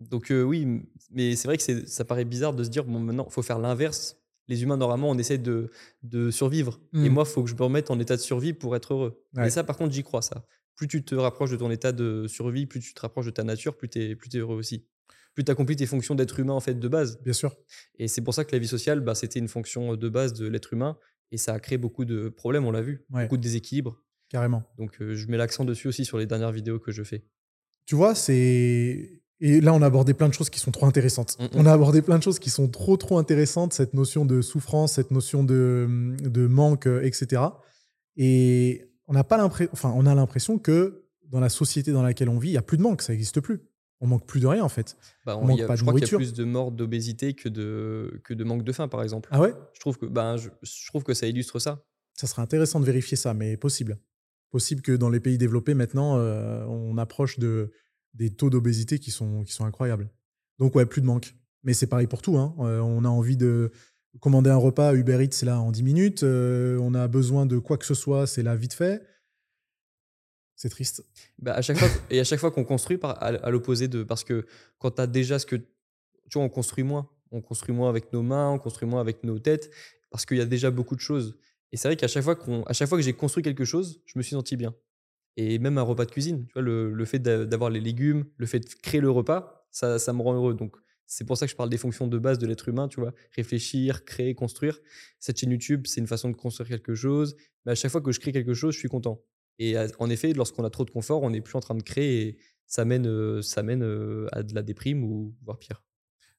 Donc, euh, oui, mais c'est vrai que ça paraît bizarre de se dire, bon, maintenant, il faut faire l'inverse. Les humains, normalement, on essaie de, de survivre. Et
Mm.
moi, il faut que je me remette en état de survie pour être heureux.
Ouais.
Et ça, par contre, j'y crois, ça. Plus tu te rapproches de ton état de survie, plus tu te rapproches de ta nature, plus tu es, plus heureux aussi. Plus tu accomplis tes fonctions d'être humain, en fait, de base.
Bien sûr.
Et c'est pour ça que la vie sociale, bah, c'était une fonction de base de l'être humain. Et ça a créé beaucoup de problèmes, on l'a vu.
Ouais.
Beaucoup de déséquilibres.
Carrément.
Donc, euh, je mets l'accent dessus aussi sur les dernières vidéos que je fais.
Tu vois, c'est. Et là, on a abordé plein de choses qui sont trop intéressantes.
Mm, mm.
On a abordé plein de choses qui sont trop, trop intéressantes. Cette notion de souffrance, cette notion de, de manque, euh, etc. Et on n'a pas l'impression. Enfin, on a l'impression que dans la société dans laquelle on vit, il n'y a plus de manque. Ça n'existe plus. On manque plus de rien, en fait.
Bah,
On
on-
manque
a-
pas de
je crois qu'il y a plus de morts d'obésité que de, que de manque de faim, par exemple.
Ah ouais?
Je, trouve que, ben, je, je trouve que ça illustre ça.
Ça serait intéressant de vérifier ça, mais possible. Possible que dans les pays développés, maintenant, euh, on approche de, des taux d'obésité qui sont, qui sont incroyables. Donc, ouais, plus de manque. Mais c'est pareil pour tout. hein. Euh, on a envie de commander un repas, Uber Eats, c'est là en 10 minutes. Euh, on a besoin de quoi que ce soit, c'est là vite fait. C'est triste.
Bah, à chaque fois, et à chaque fois qu'on construit, à, l'opposé de. Parce que quand tu as déjà ce que. Tu vois, on construit moins. On construit moins avec nos mains, on construit moins avec nos têtes, parce qu'il y a déjà beaucoup de choses. Et c'est vrai qu'à chaque fois, à chaque fois que j'ai construit quelque chose, je me suis senti bien. Et même un repas de cuisine, tu vois, le, le fait d'a- d'avoir les légumes, le fait de créer le repas, ça, ça me rend heureux. Donc, c'est pour ça que je parle des fonctions de base de l'être humain, tu vois. Réfléchir, créer, construire. Cette chaîne YouTube, c'est une façon de construire quelque chose. Mais à chaque fois que je crée quelque chose, je suis content. Et à- en effet, lorsqu'on a trop de confort, on n'est plus en train de créer et ça mène, euh, ça mène euh, à de la déprime ou voire pire.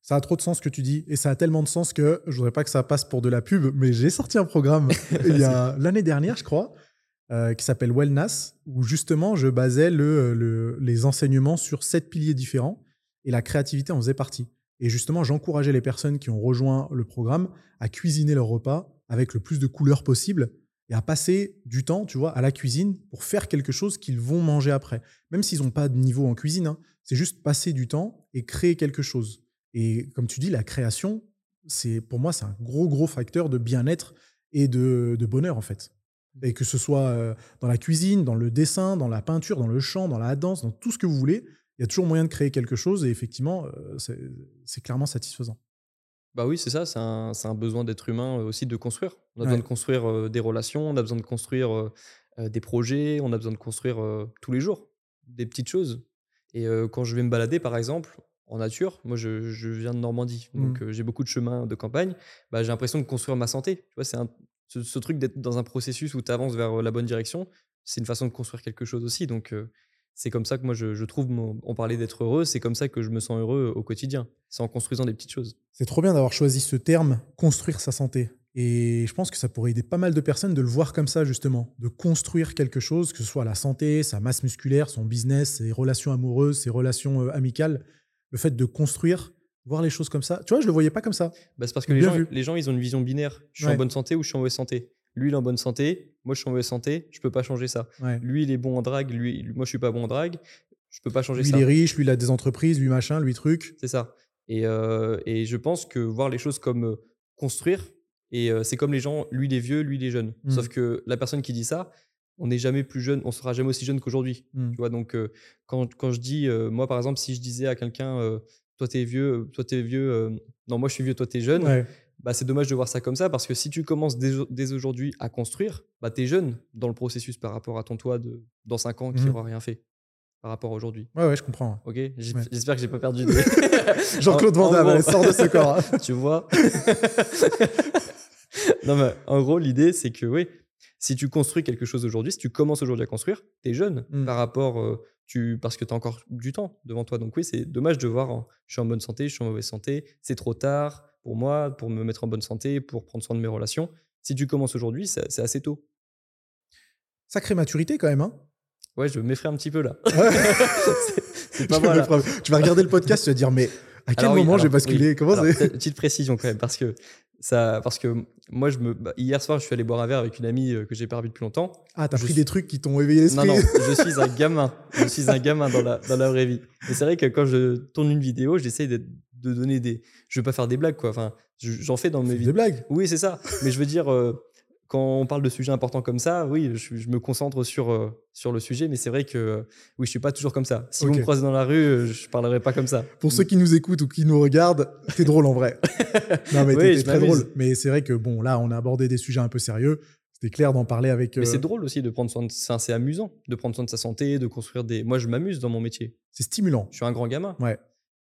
Ça a trop de sens ce que tu dis et ça a tellement de sens que je voudrais pas que ça passe pour de la pub, mais j'ai sorti un programme <laughs> il y a l'année dernière, je crois, euh, qui s'appelle Wellness, où justement je basais le, le- les enseignements sur sept piliers différents et la créativité en faisait partie. Et justement, j'encourageais les personnes qui ont rejoint le programme à cuisiner leur repas avec le plus de couleurs possible et à passer du temps, tu vois, à la cuisine pour faire quelque chose qu'ils vont manger après. Même s'ils n'ont pas de niveau en cuisine, hein, c'est juste passer du temps et créer quelque chose. Et comme tu dis, la création, c'est pour moi, c'est un gros, gros facteur de bien-être et de, bonheur, en fait. Et que ce soit euh, dans la cuisine, dans le dessin, dans la peinture, dans le chant, dans la danse, dans tout ce que vous voulez, il y a toujours moyen de créer quelque chose et effectivement, euh, c'est clairement satisfaisant.
Bah oui, c'est ça, c'est un, besoin d'être humain euh, aussi de construire. On a
Ouais.
besoin de construire euh, des relations, on a besoin de construire des projets, on a besoin de construire tous les jours des petites choses. Et quand je vais me balader, par exemple, en nature, moi je, je viens de Normandie, donc euh, j'ai beaucoup de chemins de campagne, bah, j'ai l'impression de construire ma santé. Tu vois, c'est ce, ce truc d'être dans un processus où tu avances vers la bonne direction, c'est une façon de construire quelque chose aussi. Donc euh, c'est comme ça que moi je, je trouve, mon- on parlait d'être heureux, c'est comme ça que je me sens heureux au quotidien. C'est en construisant des petites choses.
C'est trop bien d'avoir choisi ce terme, construire sa santé. Et je pense que ça pourrait aider pas mal de personnes de le voir comme ça, justement, de construire quelque chose, que ce soit la santé, sa masse musculaire, son business, ses relations amoureuses, ses relations euh, amicales. Le fait de construire, voir les choses comme ça. Tu vois, je le voyais pas comme ça.
Bah, c'est parce que les gens, les gens, ils ont une vision binaire. Je suis
Ouais.
en bonne santé ou je suis en mauvaise santé. Lui, il est en bonne santé. Moi, je suis en mauvaise santé. Je peux pas changer ça.
Ouais.
Lui, il est bon en drague. Lui, moi, je suis pas bon en drague. Je peux pas changer
Lui,
ça.
il est riche, lui, il a des entreprises, lui, machin, lui, truc.
C'est ça. Et, euh, et je pense que voir les choses comme euh, construire, et euh, c'est comme les gens, lui, il est vieux, lui, il est jeune.
Mm.
Sauf que la personne qui dit ça, on n'est jamais plus jeune, on sera jamais aussi jeune qu'aujourd'hui.
Mm.
Tu vois, donc euh, quand, quand je dis, moi, par exemple, si je disais à quelqu'un, toi, t'es vieux, toi, t'es vieux, non, moi, je suis vieux, toi, t'es jeune.
Ouais.
Bah, c'est dommage de voir ça comme ça parce que si tu commences dès, dès aujourd'hui à construire, bah, tu es jeune dans le processus par rapport à ton toi de dans 5 ans qui n'aura rien fait par rapport à aujourd'hui.
ouais, ouais, je comprends.
Ok? J-
Ouais.
J'espère que j'ai pas perdu. des- <laughs>
Jean-Claude Van Damme, sors de ce corps. hein. <laughs>
tu vois? <laughs> Non, mais en gros, l'idée, c'est que oui, si tu construis quelque chose aujourd'hui, si tu commences aujourd'hui à construire, tu es jeune
Mm.
par rapport. euh, tu, parce que tu as encore du temps devant toi. Donc, oui, c'est dommage de voir en- je suis en bonne santé, je suis en mauvaise santé, c'est trop tard pour moi, pour me mettre en bonne santé, pour prendre soin de mes relations. Si tu commences aujourd'hui, c'est assez tôt.
Sacrée maturité quand même. Hein
Ouais, je m'effraie un petit peu là.
Ouais. <laughs>
C'est- pas
ferai- Tu vas regarder le podcast, tu vas dire, mais à quel
Alors oui,
moment j'ai basculé
oui.
Comment
Alors, Petite précision quand même, parce que, ça, parce que moi, je me, bah, hier soir, je suis allé boire un verre avec une amie euh, que j'ai pas revue depuis longtemps.
Ah, t'as pris
suis-
des trucs qui t'ont éveillé
Non,
l'esprit.
non, <laughs> je suis un gamin. Je suis un gamin dans la, dans la vraie vie. Et c'est vrai que quand je tourne une vidéo, j'essaie de, de donner des. Je veux pas faire des blagues, quoi. Enfin, je- j'en fais dans mes vidéos.
des blagues.
Oui, c'est ça. Mais je veux dire, euh, quand on parle de sujets importants comme ça, oui, je, je me concentre sur, euh, sur le sujet. Mais c'est vrai que, euh, oui, je suis pas toujours comme ça. Si vous
Ok.
me croisez dans la rue, euh, je parlerai pas comme ça.
Pour ceux qui nous écoutent ou qui nous regardent, t'es drôle en vrai. <laughs> non, mais
Oui,
t'es- très drôle. Mais c'est vrai que, bon, là, on a abordé des sujets un peu sérieux. C'était clair d'en parler avec.
Mais c'est drôle aussi de prendre soin de ça. C'est amusant de prendre soin de sa santé, de construire des. Moi, je m'amuse dans mon métier.
c'est stimulant.
Je suis un grand gamin.
Ouais.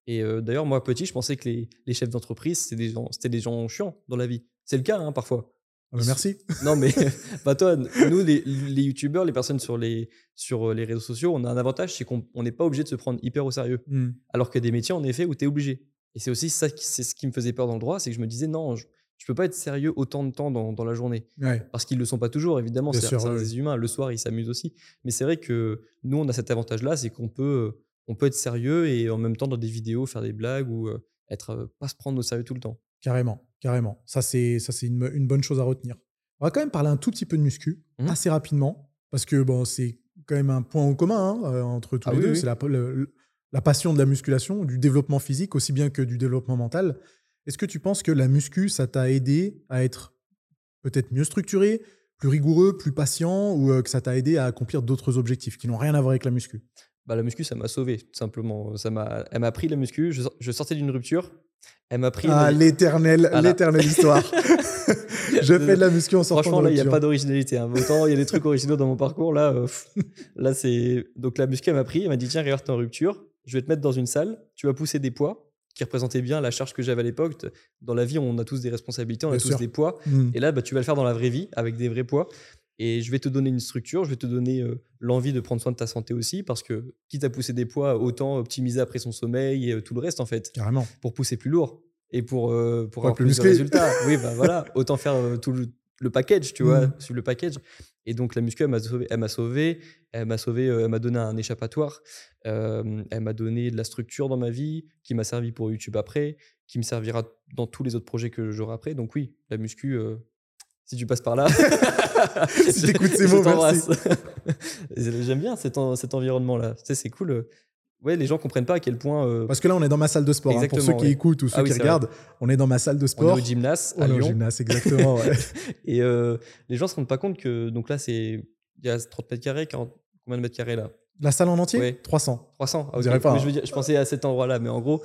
Et euh, d'ailleurs, moi, petit, je pensais que les, les chefs d'entreprise, c'était des, gens- c'était des gens chiants dans la vie. C'est le cas, hein, parfois.
Ah bah, merci.
Non, mais <laughs> bah, toi, nous, les, les youtubeurs, les personnes sur les, sur euh, les réseaux sociaux, on a un avantage, c'est qu'on on n'est pas obligé de se prendre hyper au sérieux.
Hmm.
Alors que des métiers, en effet, où tu es obligé. Et c'est aussi ça, c'est ce qui me faisait peur dans le droit, c'est que je me disais, non, je, je peux pas être sérieux autant de temps dans, dans la journée.
Ouais.
Parce qu'ils le sont pas toujours, évidemment. C'est
oui,
des humains. Le soir, ils s'amusent aussi. Mais c'est vrai que nous, on a cet avantage-là, c'est qu'on peut, on peut être sérieux et en même temps, dans des vidéos, faire des blagues ou être, pas se prendre au sérieux tout le temps.
Carrément, carrément. Ça, c'est ça, c'est une, une bonne chose à retenir. On va quand même parler un tout petit peu de muscu,
Mhm.
assez rapidement, parce que bon, c'est quand même un point en commun hein, euh, entre tous
Ah
les
oui,
deux.
oui.
C'est la, le- la passion de la musculation, du développement physique, aussi bien que du développement mental. Est-ce que tu penses que la muscu, ça t'a aidé à être peut-être mieux structuré, plus rigoureux, plus patient, ou que ça t'a aidé à accomplir d'autres objectifs qui n'ont rien à voir avec la muscu?
Bah, la muscu, ça m'a sauvé, tout simplement. Ça m'a, elle m'a pris la muscu. Je, sor- je sortais d'une rupture. Elle m'a pris.
Ah, l'éternelle,
Voilà.
l'éternelle histoire. <laughs> je fais de la muscu en sortant
Franchement, là, il n'y a pas d'originalité. hein. Autant il y a des trucs originaux dans mon parcours. Là, euh, là c'est. Donc, la muscu, elle m'a pris. Elle m'a dit Tiens, regarde, t'es en rupture. Je vais te mettre dans une salle. Tu vas pousser des poids qui représentaient bien la charge que j'avais à l'époque. Dans la vie, on a tous des responsabilités, on a
Bien
tous
sûr.
des poids.
Hmm.
Et là, bah, tu vas le faire dans la vraie vie avec des vrais poids. Et je vais te donner une structure, je vais te donner euh, l'envie de prendre soin de ta santé aussi, parce que quitte à pousser des poids, autant optimiser après son sommeil et euh, tout le reste en fait,
Carrément.
pour pousser plus lourd et pour, euh, pour avoir
plus
plus de résultats. <laughs> Oui, bah voilà, autant faire tout le, le package, tu vois,
Mm.
suivre le package. Et donc la muscu, elle m'a sauvé, elle m'a sauvé, elle m'a sauvé, elle m'a donné un échappatoire, elle m'a donné de la structure dans ma vie, qui m'a servi pour YouTube après, qui me servira dans tous les autres projets que j'aurai après. Donc oui, la muscu, si tu passes par là, <laughs>
Si t'écoutes ces
je
mots,
t'embrasse. <laughs> J'aime bien cet, en- cet environnement-là. Tu sais, c'est cool. euh. Ouais, les gens comprennent pas à quel point euh,
Parce que là, on est dans ma salle de sport. hein. Pour ceux qui écoutent ou ceux
Ah oui,
qui regardent, on est dans ma salle de
on est
sport.
au gymnase
On
à
est au
Lyon.
gymnase, exactement. <laughs> ouais.
Et euh, les gens se rendent pas compte que donc là c'est il y a 30 mètres carrés, 40 combien de mètres carrés là?
La salle en entier?
Ouais.
300.
300. Ah,
On
ok.
dirait pas,
Mais
hein.
je, veux dire, je pensais à cet endroit-là, mais en gros,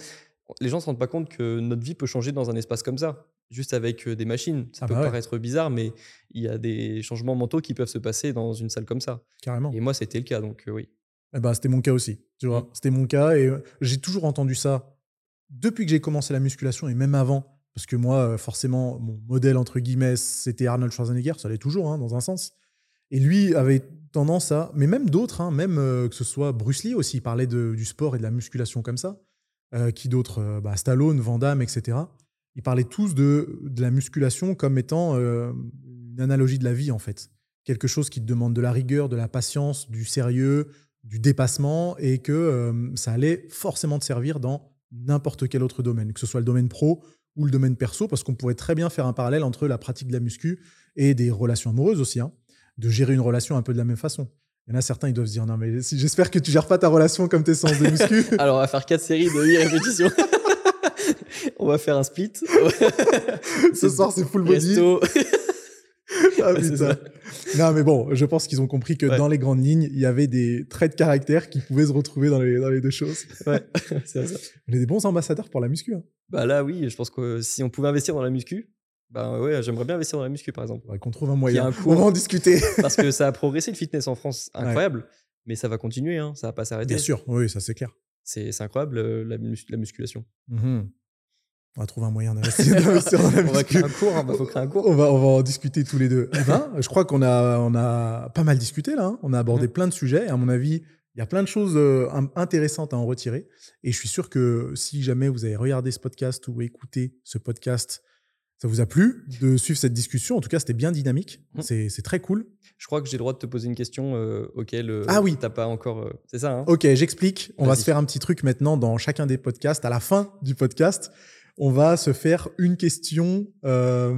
les gens se rendent pas compte que notre vie peut changer dans un espace comme ça, juste avec euh, des machines. Ça
Ah
peut
bah ouais.
paraître bizarre, mais il y a des changements mentaux qui peuvent se passer dans une salle comme ça.
Carrément.
Et moi, c'était le cas, donc euh, oui.
Eh ben, c'était mon cas aussi. Tu vois,
Mm.
c'était mon cas et euh, j'ai toujours entendu ça depuis que j'ai commencé la musculation et même avant. Parce que moi, forcément, mon modèle, entre guillemets, c'était Arnold Schwarzenegger. Ça l'est toujours, hein, dans un sens. Et lui avait tendance à. Mais même d'autres, hein, même euh, que ce soit Bruce Lee aussi, il parlait de- du sport et de la musculation comme ça. Euh, qui d'autres bah, Stallone, Van Damme, etc. Ils parlaient tous de, de la musculation comme étant euh, une analogie de la vie, en fait. Quelque chose qui te demande de la rigueur, de la patience, du sérieux, du dépassement et que euh, ça allait forcément te servir dans n'importe quel autre domaine, que ce soit le domaine pro ou le domaine perso, parce qu'on pourrait très bien faire un parallèle entre la pratique de la muscu et des relations amoureuses aussi, hein, de gérer une relation un peu de la même façon. Il y en a certains, ils doivent se dire non mais si- j'espère que tu gères pas ta relation comme tes séances de muscu. <laughs>
Alors, on va faire 4 séries de 8 répétitions. <laughs> on va faire un split. <laughs>
Ce soir c'est full body. <laughs> Ah, <laughs>
Ouais,
putain. Non mais bon, je pense qu'ils ont compris que
Ouais.
dans les grandes lignes, il y avait des traits de caractère qui pouvaient se retrouver dans les, dans les deux choses.
Ouais, c'est ça.
On est des bons ambassadeurs pour la muscu. Hein.
Bah là, oui, je pense que si on pouvait investir dans la muscu, bah ouais, j'aimerais bien investir dans la muscu par exemple.
Faudrait qu'on trouve un moyen.
un
On va en discuter.
Parce que ça a progressé le fitness en France, incroyable. Mais ça va continuer, hein, ça va pas s'arrêter.
Bien sûr, oui, ça c'est clair.
C'est incroyable euh, la, mus- la musculation.
Mhm. On va trouver un moyen <laughs> d'investir dans la
On va
muscu.
créer un cours, il faut créer un cours.
On va, on va en discuter tous les deux. Eh ben, je crois qu'on a, on a pas mal discuté là. hein. On a abordé
Mhm.
plein de sujets. Et à mon avis, il y a plein de choses euh, in- intéressantes à en retirer. Et je suis sûr que si jamais vous avez regardé ce podcast ou écouté ce podcast, ça vous a plu de suivre cette discussion. En tout cas, c'était bien dynamique.
Mhm.
C'est très cool.
Je crois que j'ai le droit de te poser une question euh, auquel euh,
Ah oui.
t'as pas encore. euh, c'est ça, hein
Ok, j'explique. On va se faire un petit truc maintenant dans chacun des podcasts. À la fin du podcast, on va se faire une question. euh,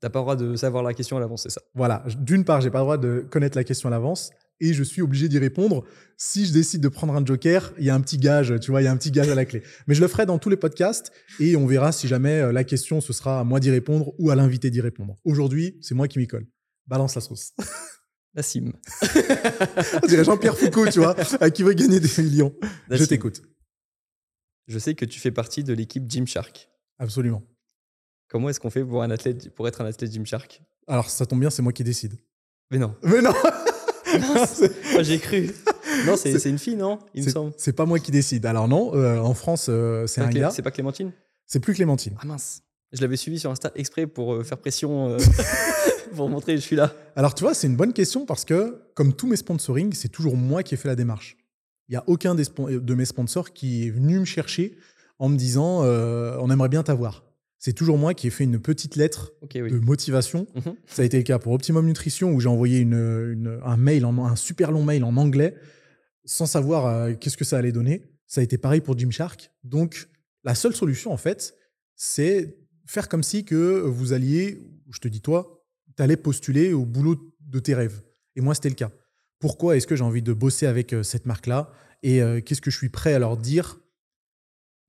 T'as pas le droit de savoir la question à l'avance, c'est ça.
Voilà, d'une part, j'ai pas le droit de connaître la question à l'avance et je suis obligé d'y répondre. Si je décide de prendre un joker, il y a un petit gage, tu vois, il y a un petit gage à la clé. Mais je le ferai dans tous les podcasts et on verra si jamais euh, la question ce sera à moi d'y répondre ou à l'invité d'y répondre. Aujourd'hui, c'est moi qui m'y colle. Balance la sauce. <laughs>
La sim.
On dirait Jean-Pierre Foucault, tu vois, à qui veut gagner des millions.
La
Je t'écoute.
Je sais que tu fais partie de l'équipe Gymshark.
Absolument.
Comment est-ce qu'on fait pour, un athlète, pour être un athlète Gymshark
Alors, ça tombe bien, c'est moi qui décide.
Mais non.
Mais non <laughs>
Moi, j'ai cru. Non, c'est une fille, non? Il me
C'est-
semble.
C'est pas moi qui décide. Alors non, euh, en France, euh, c'est un
Clé-
gars.
C'est pas Clémentine?
C'est plus Clémentine.
Ah mince. Je l'avais suivi sur Insta exprès pour euh, faire pression, <laughs> pour montrer que je suis là.
Alors, tu vois, c'est une bonne question parce que, comme tous mes sponsoring, c'est toujours moi qui ai fait la démarche. Il n'y a aucun des de mes sponsors qui est venu me chercher en me disant euh, on aimerait bien t'avoir. C'est toujours moi qui ai fait une petite lettre
oui.
de motivation.
Mhm.
Ça a été le cas pour Optimum Nutrition où j'ai envoyé une, une- un mail, en- un super long mail en anglais sans savoir euh, qu'est-ce que ça allait donner. Ça a été pareil pour Gymshark. Donc, la seule solution, en fait, c'est faire comme si que vous alliez, je te dis toi, tu allais postuler au boulot de tes rêves. Et moi, c'était le cas. Pourquoi est-ce que j'ai envie de bosser avec euh, cette marque-là Et euh, qu'est-ce que je suis prêt à leur dire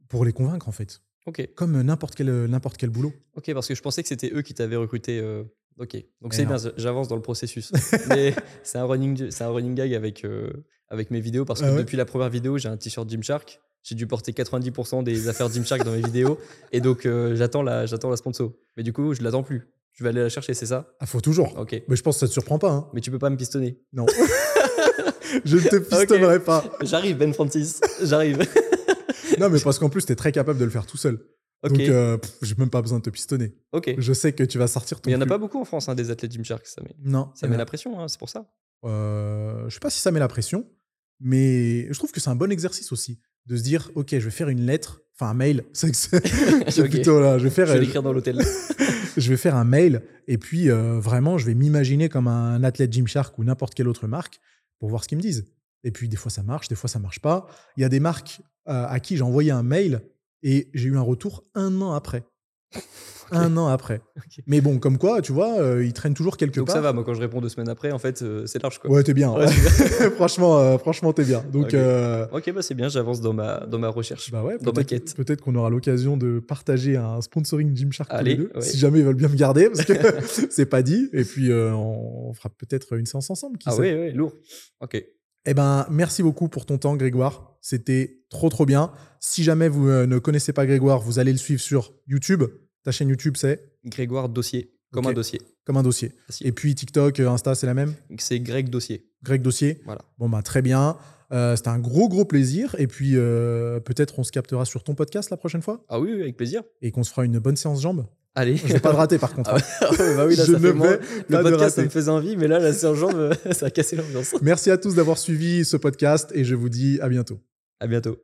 pour les convaincre, en fait
Ok,
Comme n'importe quel, euh, n'importe quel boulot.
ok, parce que je pensais que c'était eux qui t'avaient recruté. euh, Ok, donc
Mais
c'est bien, j'avance dans le processus. <laughs> Mais c'est un running, c'est un running gag avec euh, avec mes vidéos parce que
Ah ouais
depuis la première vidéo, j'ai un t-shirt Gymshark. J'ai dû porter 90% des affaires Gymshark dans mes vidéos et donc euh, j'attends la, j'attends la sponsor. Mais du coup, je l'attends plus. Je vais aller la chercher, c'est ça?
Ah, faut toujours.
Ok.
Mais je pense que ça te surprend pas. Hein.
Mais tu peux pas me pistonner.
Non. <laughs> je ne te <laughs> pistonnerai pas.
J'arrive, Ben Francis. J'arrive. <laughs>
Non, mais parce qu'en plus, tu es très capable de le faire tout seul.
Ok.
Donc, euh, j'ai même pas besoin de te pistonner.
ok.
Je sais que tu vas sortir ton.
Il y en a pas beaucoup en France, hein, des athlètes Gymshark. Ça met,
Non.
ça met la pression, hein, c'est pour ça.
Euh, je sais pas si ça met la pression, mais je trouve que c'est un bon exercice aussi de se dire, ok, je vais faire une lettre, enfin un mail. C'est plutôt là. Je vais faire.
Je vais l'écrire dans l'hôtel. <laughs>
je vais faire un mail et puis euh, vraiment, je vais m'imaginer comme un athlète Gymshark ou n'importe quelle autre marque pour voir ce qu'ils me disent. Et puis des fois ça marche, des fois ça marche pas. Il y a des marques euh, à qui j'ai envoyé un mail et j'ai eu un retour un an après. Un an après. <laughs> Mais bon, comme quoi, tu vois, euh, ils traînent toujours quelque
Donc
part.
ça va, moi quand je réponds deux semaines après, en fait, euh, c'est large quoi.
Ouais, t'es bien.
Ouais, <laughs>
franchement, euh, franchement, t'es bien. Donc,
Ok.
euh,
bah c'est bien, j'avance dans ma, dans ma recherche.
bah ouais,
Dans ma quête.
peut-être qu'on aura l'occasion de partager un sponsoring Gymshark tous les
Allez,
deux,
ouais.
si jamais ils veulent bien me garder, parce que <laughs> c'est pas dit. Et puis, euh, on fera peut-être une séance ensemble. Qui
ah ouais, ouais, lourd. Ok.
Eh ben, merci beaucoup pour ton temps, Grégoire. C'était trop, trop bien. Si jamais vous euh, ne connaissez pas Grégoire, vous allez le suivre sur YouTube. Ta chaîne YouTube, c'est
Grégoire Dossier, comme un dossier.
comme un dossier. Et puis TikTok, euh, Insta, c'est la même
C'est Greg Dossier.
Greg Dossier
Voilà.
Bon, bah, très bien. Euh, C'était un gros, gros plaisir. Et puis, euh, peut-être on se captera sur ton podcast la prochaine fois
Ah oui, oui, avec plaisir.
et qu'on se fera une bonne séance jambes.
Allez.
Je vais pas le rater par <laughs> contre.
Ah ouais, <laughs> bah oui, là,
Je
ça
ne
fait
vais
moins- Le podcast, ça me faisait envie, mais là, la séance jambe, <laughs> ça a cassé l'ambiance.
Merci à tous d'avoir suivi ce podcast et je vous dis à bientôt.
À bientôt.